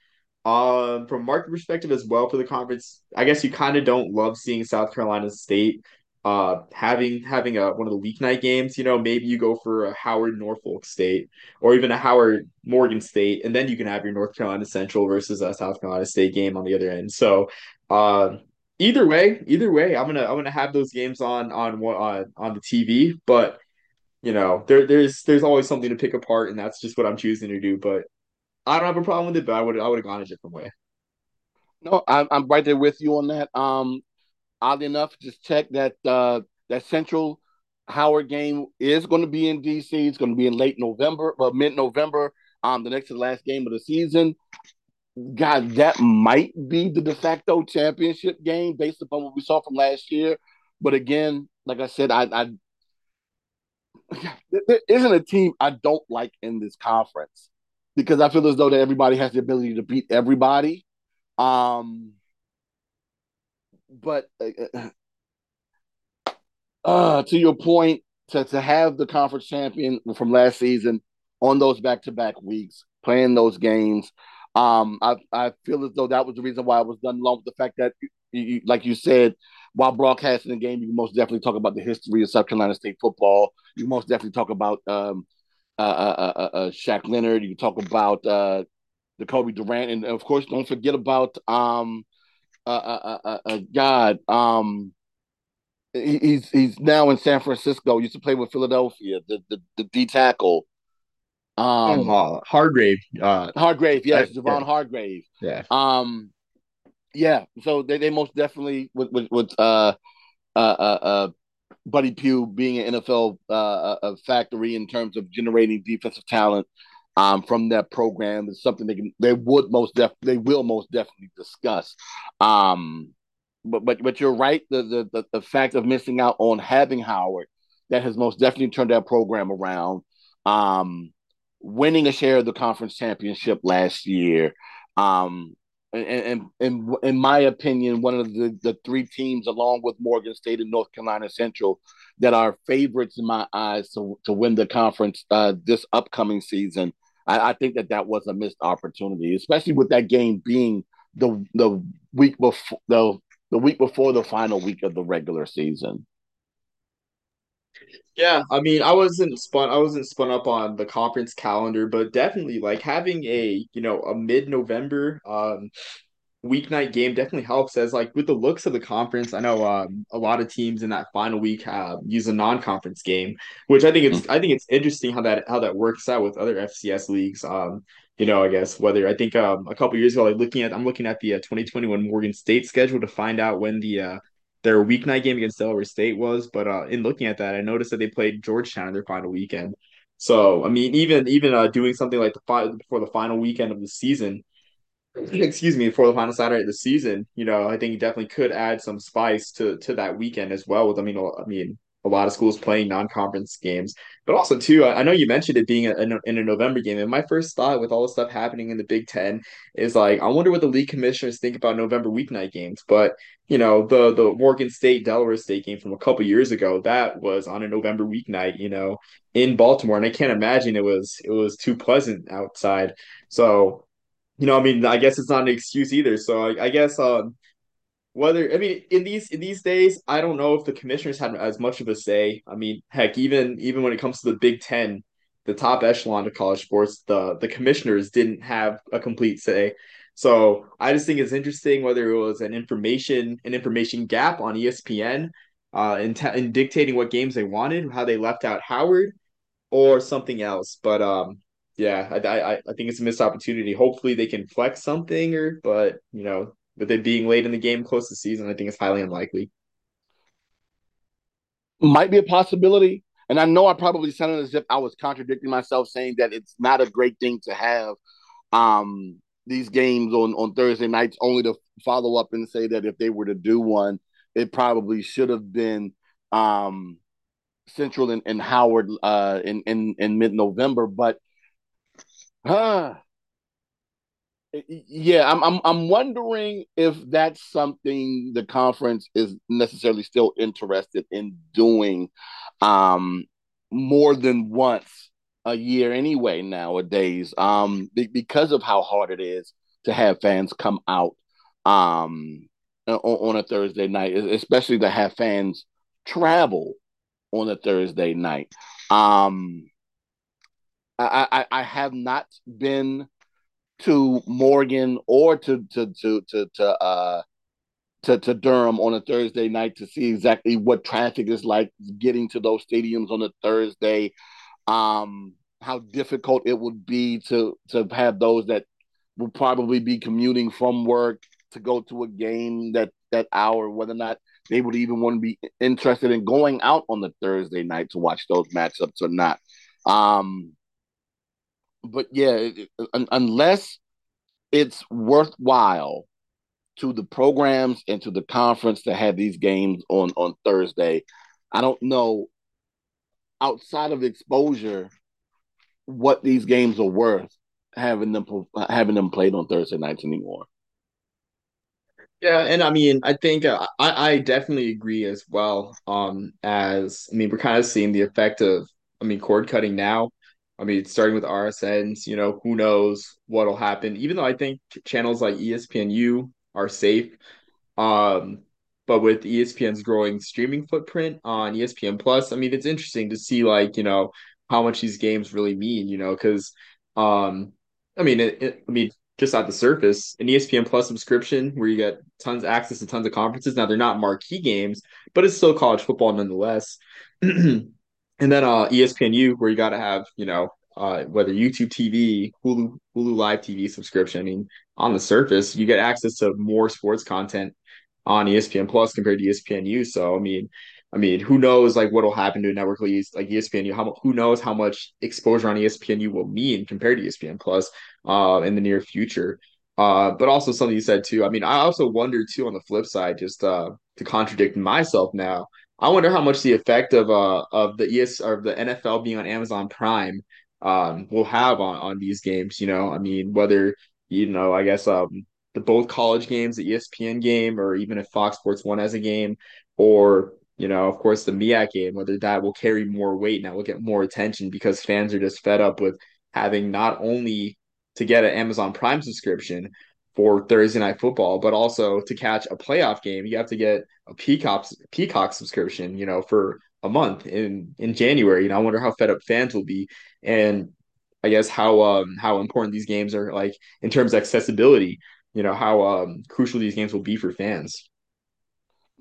Um, from market perspective as well for the conference, I guess you kind of don't love seeing South Carolina State uh having having a one of the weeknight games. You know, maybe you go for a Howard Norfolk State or even a Howard Morgan State, and then you can have your North Carolina Central versus a South Carolina State game on the other end. So, uh, either way, either way, I'm gonna I'm gonna have those games on on on on the TV, but you know, there there's there's always something to pick apart, and that's just what I'm choosing to do. But I don't have a problem with it, but I would I would have gone a different way. No, I'm I'm right there with you on that. Um, oddly enough, just check that uh that Central Howard game is going to be in DC. It's going to be in late November, well, mid November. Um, the next to the last game of the season. God, that might be the de facto championship game based upon what we saw from last year. But again, like I said, I, I there isn't a team I don't like in this conference because I feel as though that everybody has the ability to beat everybody. Um, but uh, uh, to your point, to, to have the conference champion from last season on those back to back weeks, playing those games, um, I, I feel as though that was the reason why it was done, along with the fact that, you, you, like you said, while broadcasting the game, you most definitely talk about the history of South Carolina State football. You most definitely talk about um, uh, uh, uh, uh, Shaq Leonard. You can talk about uh, Decobie Durant, and of course, don't forget about um, uh, uh, uh, uh, God. Um, he's he's now in San Francisco. Used to play with Philadelphia. The the, the D tackle. Um, oh, Hargrave. Uh, Hargrave, yes, Javon yeah. Hargrave. Yeah. Um, yeah, so they, they most definitely with with, with uh, uh, uh, uh, Buddy Pough being an NFL uh, a factory in terms of generating defensive talent um, from that program is something they can they would most def they will most definitely discuss. Um, but but but you're right. The, the the the fact of missing out on having Howard that has most definitely turned that program around. Um, winning a share of the conference championship last year. Um, and in in my opinion, one of the, the three teams, along with Morgan State and North Carolina Central, that are favorites in my eyes to to win the conference uh, this upcoming season. I, I think that that was a missed opportunity, especially with that game being the the week before the the week before the final week of the regular season. Yeah, I mean, I wasn't spun I wasn't spun up on the conference calendar, but definitely like having a, you know, a mid-November um weeknight game definitely helps as like with the looks of the conference i know um, a lot of teams in that final week have use a non-conference game which i think it's i think it's interesting how that how that works out with other fcs leagues um you know i guess whether i think um a couple years ago like looking at i'm looking at the uh, 2021 morgan state schedule to find out when the uh their weeknight game against delaware state was but uh in looking at that i noticed that they played georgetown in their final weekend so i mean even even uh doing something like the five before the final weekend of the season excuse me, for the final Saturday of the season, you know, I think he definitely could add some spice to to that weekend as well. With I mean, I mean, a lot of schools playing non-conference games, but also too, I know you mentioned it being a, in a November game, and my first thought with all the stuff happening in the Big Ten is like, I wonder what the league commissioners think about November weeknight games. But you know, the the Morgan State Delaware State game from a couple years ago that was on a November weeknight, you know, in Baltimore, and I can't imagine it was it was too pleasant outside. So you know, I mean, I guess it's not an excuse either. So I, I guess um, whether I mean in these in these days, I don't know if the commissioners had as much of a say. I mean, heck, even even when it comes to the Big Ten, the top echelon of college sports, the the commissioners didn't have a complete say. So I just think it's interesting whether it was an information an information gap on ESPN, uh, in, t- in dictating what games they wanted, how they left out Howard, or something else. But um, yeah, I, I I think it's a missed opportunity. Hopefully they can flex something, or but you know, with it being late in the game, close to season, I think it's highly unlikely. Might be a possibility, and I know I probably sounded as if I was contradicting myself, saying that it's not a great thing to have um, these games on on Thursday nights, only to follow up and say that if they were to do one, it probably should have been um, Central and, and Howard uh, in in in mid November, but Huh. Yeah, I'm I'm I'm wondering if that's something the conference is necessarily still interested in doing um more than once a year anyway nowadays um be- because of how hard it is to have fans come out um on, on a Thursday night especially to have fans travel on a Thursday night. Um I, I, I have not been to Morgan or to to to to to uh to, to Durham on a Thursday night to see exactly what traffic is like getting to those stadiums on a Thursday. Um, how difficult it would be to to have those that will probably be commuting from work to go to a game that that hour, whether or not they would even want to be interested in going out on the Thursday night to watch those matchups or not. Um, but yeah, it, it, unless it's worthwhile to the programs and to the conference to have these games on on Thursday, I don't know outside of exposure what these games are worth having them having them played on Thursday nights anymore. Yeah, and I mean, I think uh, I I definitely agree as well. Um, as I mean, we're kind of seeing the effect of I mean cord cutting now. I mean, starting with RSNs, you know, who knows what'll happen. Even though I think channels like ESPNU are safe, um, but with ESPN's growing streaming footprint on ESPN Plus, I mean, it's interesting to see like you know how much these games really mean. You know, because um, I mean, it, it, I mean, just at the surface, an ESPN Plus subscription where you get tons of access to tons of conferences. Now they're not marquee games, but it's still college football nonetheless. and then uh ESPNU where you got to have you know uh whether YouTube TV, Hulu, Hulu Live TV subscription. I mean, on the surface, you get access to more sports content on ESPN Plus compared to ESPNU. So I mean, I mean, who knows like what'll happen to a network like ESPNU? How who knows how much exposure on ESPNU will mean compared to ESPN Plus uh in the near future. Uh, but also something you said too. I mean, I also wonder too on the flip side, just uh, to contradict myself now. I wonder how much the effect of uh of the ES or the NFL being on Amazon Prime um will have on on these games. You know, I mean, whether you know, I guess um the both college games, the ESPN game, or even if Fox Sports One has a game, or you know, of course, the MEAC game, whether that will carry more weight now, will get more attention because fans are just fed up with having not only to get an Amazon Prime subscription for Thursday night football, but also to catch a playoff game, you have to get a Peacock Peacock subscription, you know, for a month in in January. And I wonder how fed up fans will be, and I guess how um how important these games are like in terms of accessibility. You know how um crucial these games will be for fans.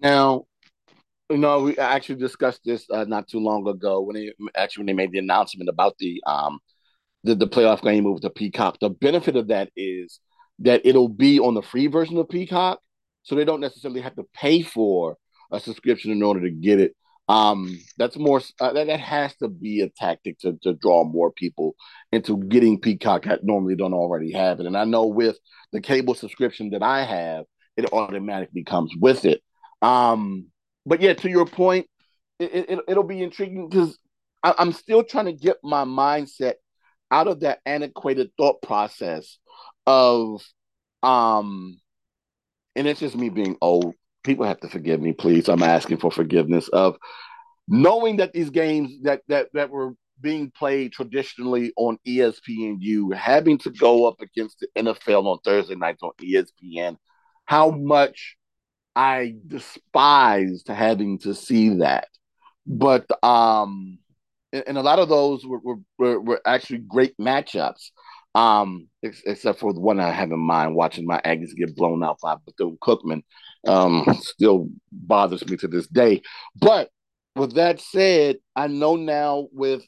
Now, you know, we actually discussed this uh, not too long ago when they actually when they made the announcement about the um the, the playoff game move to Peacock. The benefit of that is that it'll be on the free version of Peacock, so they don't necessarily have to pay for a subscription in order to get it. Um, that's more uh, that, that has to be a tactic to, to draw more people into getting Peacock that normally don't already have it. And I know with the cable subscription that I have, it automatically comes with it. Um, but yeah, to your point, it, it, will be intriguing because I'm still trying to get my mindset out of that antiquated thought process of um and it's just me being old. People have to forgive me please. I'm asking for forgiveness of knowing that these games that that that were being played traditionally on ESPN, espnu having to go up against the nfl on thursday nights on espn how much i despised having to see that. But um and, a lot of those were, were, were actually great matchups. Um, ex- except for the one I have in mind, watching my Aggies get blown out by Bethune Cookman, um, still bothers me to this day. But with that said, I know now with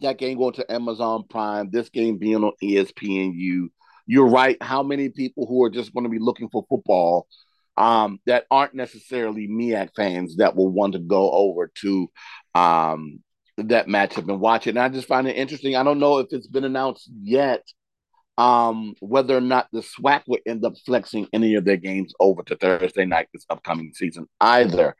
that game going to Amazon Prime, this game being on ESPNU, you're right. How many people who are just going to be looking for football um, that aren't necessarily MEAC fans that will want to go over to um, that matchup and watch it. And I just find it interesting. I don't know if it's been announced yet um, whether or not the SWAC would end up flexing any of their games over to Thursday night this upcoming season either.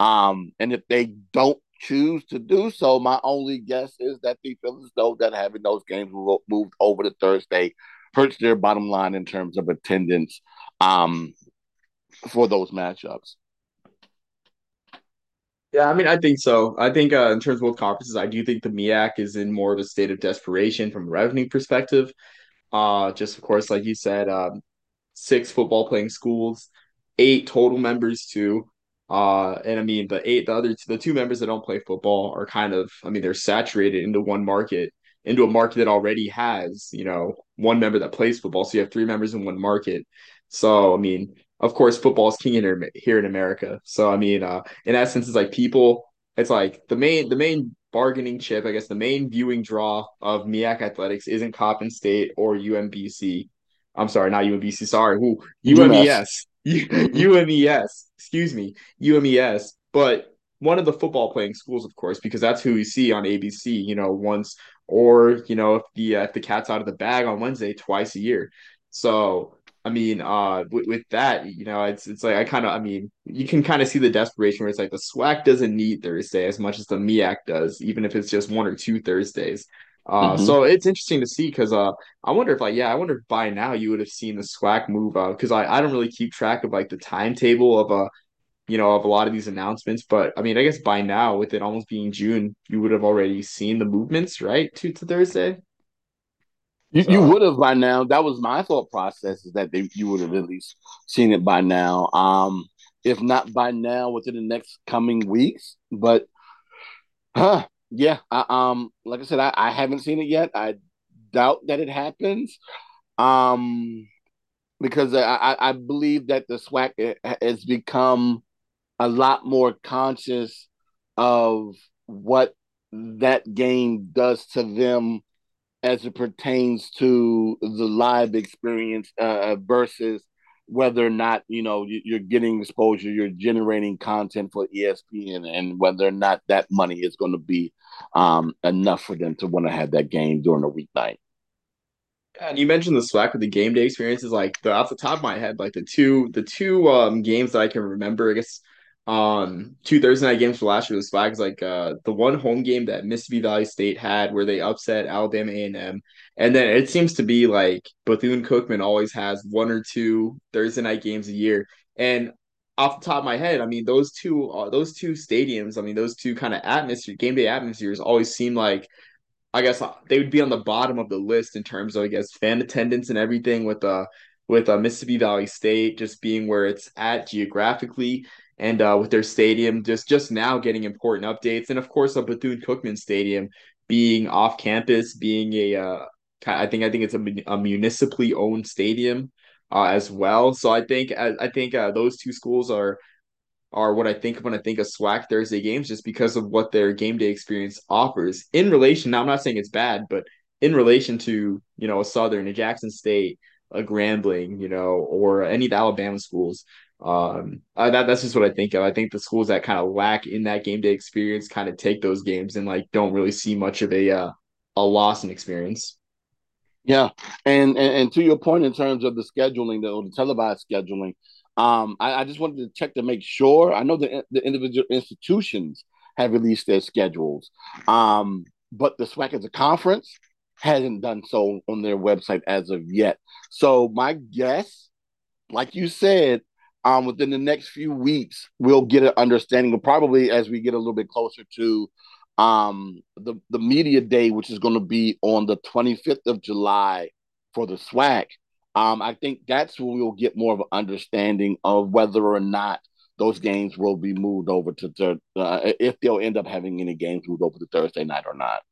Um, and if they don't choose to do so, my only guess is that feel as though that having those games moved over to Thursday hurts their bottom line in terms of attendance um, for those matchups. Yeah, I mean, I think so. I think uh, in terms of both conferences, I do think the MEAC is in more of a state of desperation from a revenue perspective. Uh, just of course, like you said, um, six football playing schools, eight total members too. Uh, and I mean, the eight, the other, the two members that don't play football are kind of, I mean, they're saturated into one market, into a market that already has, you know, one member that plays football. So you have three members in one market. So I mean, of course, football is king in, here in America. So I mean, uh, in essence, it's like people. It's like the main the main bargaining chip, I guess, the main viewing draw of MEAC athletics isn't Coppin State or UMBC. I'm sorry, not UMBC. Sorry, who UMES. UMES. Excuse me, UMES. But one of the football playing schools, of course, because that's who we see on ABC. You know, once or you know if the uh, if the cat's out of the bag on Wednesday, twice a year. So I mean, uh, with, with that, you know, it's it's like I kind of, I mean, you can kind of see the desperation where it's like the SWAC doesn't need Thursday as much as the MEAC does, even if it's just one or two Thursdays. Uh, mm-hmm. so it's interesting to see because uh, I wonder if like yeah, I wonder if by now you would have seen the SWAC move out because I I don't really keep track of like the timetable of a uh, you know of a lot of these announcements, but I mean I guess by now with it almost being June, you would have already seen the movements right to to Thursday. You, so. you would have by now. That was my thought process is that they, you would have at least seen it by now. Um, if not by now, within the next coming weeks. But, huh, yeah. I, um, like I said, I, I haven't seen it yet. I doubt that it happens. Um, because I, I believe that the SWAC has become a lot more conscious of what that game does to them as it pertains to the live experience uh, versus whether or not you know you're getting exposure, you're generating content for ESPN, and whether or not that money is going to be um, enough for them to want to have that game during a weeknight. And you mentioned the SWAC with the game day experiences, like the off the top of my head, like the two the two um, games that I can remember, I guess um two Thursday night games for last year was flags like uh the one home game that Mississippi Valley State had where they upset Alabama A and M, and then it seems to be like Bethune Cookman always has one or two Thursday night games a year, and off the top of my head, I mean those two uh, those two stadiums, I mean those two kind of atmosphere game day atmospheres always seem like I guess uh, they would be on the bottom of the list in terms of I guess fan attendance and everything with uh with uh, Mississippi Valley State just being where it's at geographically and uh, with their stadium just just now getting important updates, and of course, a Bethune Cookman Stadium being off campus, being a uh, I think I think it's a, a municipally owned stadium uh, as well. So I think I, I think uh, those two schools are are what I think when I think of SWAC Thursday games, just because of what their game day experience offers in relation. Now, I'm not saying it's bad, but in relation to you know a Southern, a Jackson State, a Grambling, you know, or any of the Alabama schools. Um, that that's just what I think of. I think the schools that kind of lack in that game day experience kind of take those games and like don't really see much of a uh, a loss in experience. Yeah, and, and, and to your point in terms of the scheduling, the, the televised scheduling, um, I, I, just wanted to check to make sure. I know the the individual institutions have released their schedules, um, but the SWAC as a conference hasn't done so on their website as of yet. So my guess, like you said, um, within the next few weeks, we'll get an understanding, probably as we get a little bit closer to um, the, the media day, which is going to be on the 25th of July for the SWAC. Um, I think that's when we'll get more of an understanding of whether or not those games will be moved over to, to uh, if they'll end up having any games moved over to Thursday night or not.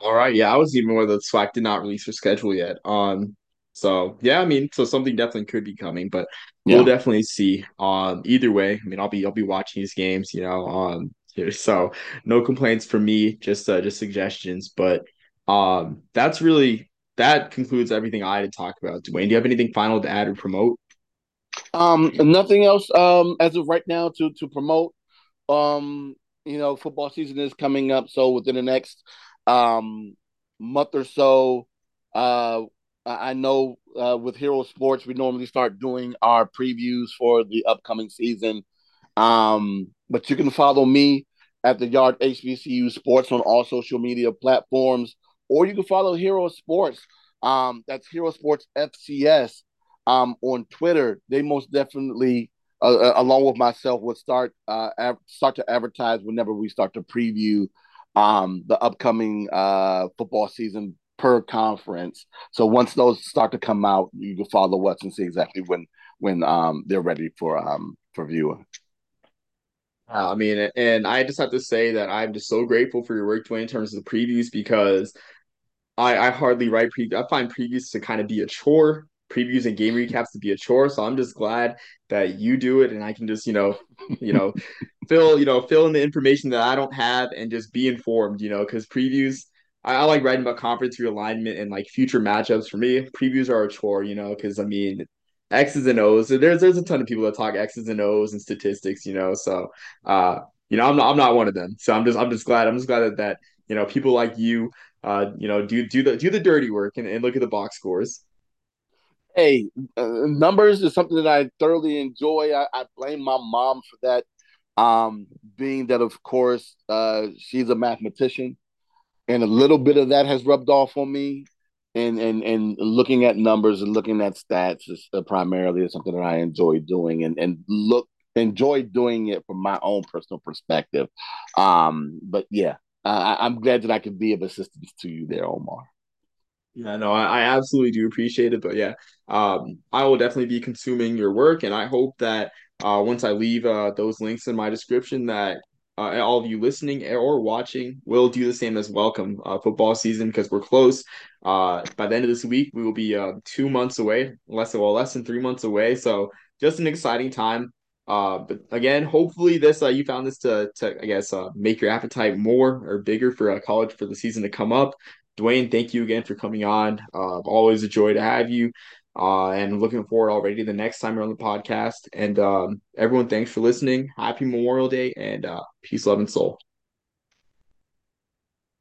All right, yeah, I was even where the SWAC did not release their schedule yet. Um, so yeah, I mean, so something definitely could be coming, but yeah. we'll definitely see. Um, either way, I mean, I'll be I'll be watching these games, you know. Um, so no complaints from me, just uh, just suggestions. But um, that's really that concludes everything I had to talk about. Duane, do you have anything final to add or promote? Um, nothing else. Um, as of right now to to promote. Um, you know, football season is coming up, so within the next um month or so, uh, I know uh, with Hero Sports, we normally start doing our previews for the upcoming season. Um, but you can follow me at the Yard HBCU Sports on all social media platforms, or you can follow Hero Sports. Um, that's Hero Sports FCS um, on Twitter. They most definitely, uh, uh, along with myself, would start uh, av- start to advertise whenever we start to preview um, the upcoming uh, football season per conference. So once those start to come out, you can follow us and see exactly when when um they're ready for um for viewing. I mean, and I just have to say that I'm just so grateful for your work, Duane, in terms of the previews because I I hardly write previews. I find previews to kind of be a chore, previews and game recaps to be a chore. So I'm just glad that you do it, and I can just you know, you know, fill you know fill in the information that I don't have and just be informed. You know, because previews I, I like writing about conference realignment and like future matchups. For me, previews are a chore, you know, because I mean X's and O's. There's there's a ton of people that talk X's and O's and statistics, you know. So uh, you know, I'm not I'm not one of them. So I'm just I'm just glad I'm just glad that, that you know people like you uh you know do do the do the dirty work and, and look at the box scores. Hey, uh, numbers is something that I thoroughly enjoy. I, I blame my mom for that. Um, being that of course uh she's a mathematician and a little bit of that has rubbed off on me. And and and looking at numbers and looking at stats is uh, primarily is something that I enjoy doing, and and look enjoy doing it from my own personal perspective. Um, but yeah, uh, I'm glad that I could be of assistance to you there, Omar. Yeah, no, I, I absolutely do appreciate it. But yeah, um, I will definitely be consuming your work, and I hope that uh, once I leave uh, those links in my description, that uh, all of you listening or watching will do the same as welcome uh, football season because we're close. Uh, by the end of this week, we will be uh, two months away, less well, less than three months away. So just an exciting time. Uh, but again, hopefully this uh, you found this to to I guess make your appetite more or bigger for college for the season to come up. Duane, thank you again for coming on. Always a joy to have you. Uh, and looking forward already to the next time you're on the podcast. And um, everyone, thanks for listening. Happy Memorial Day and uh, peace, love, and soul.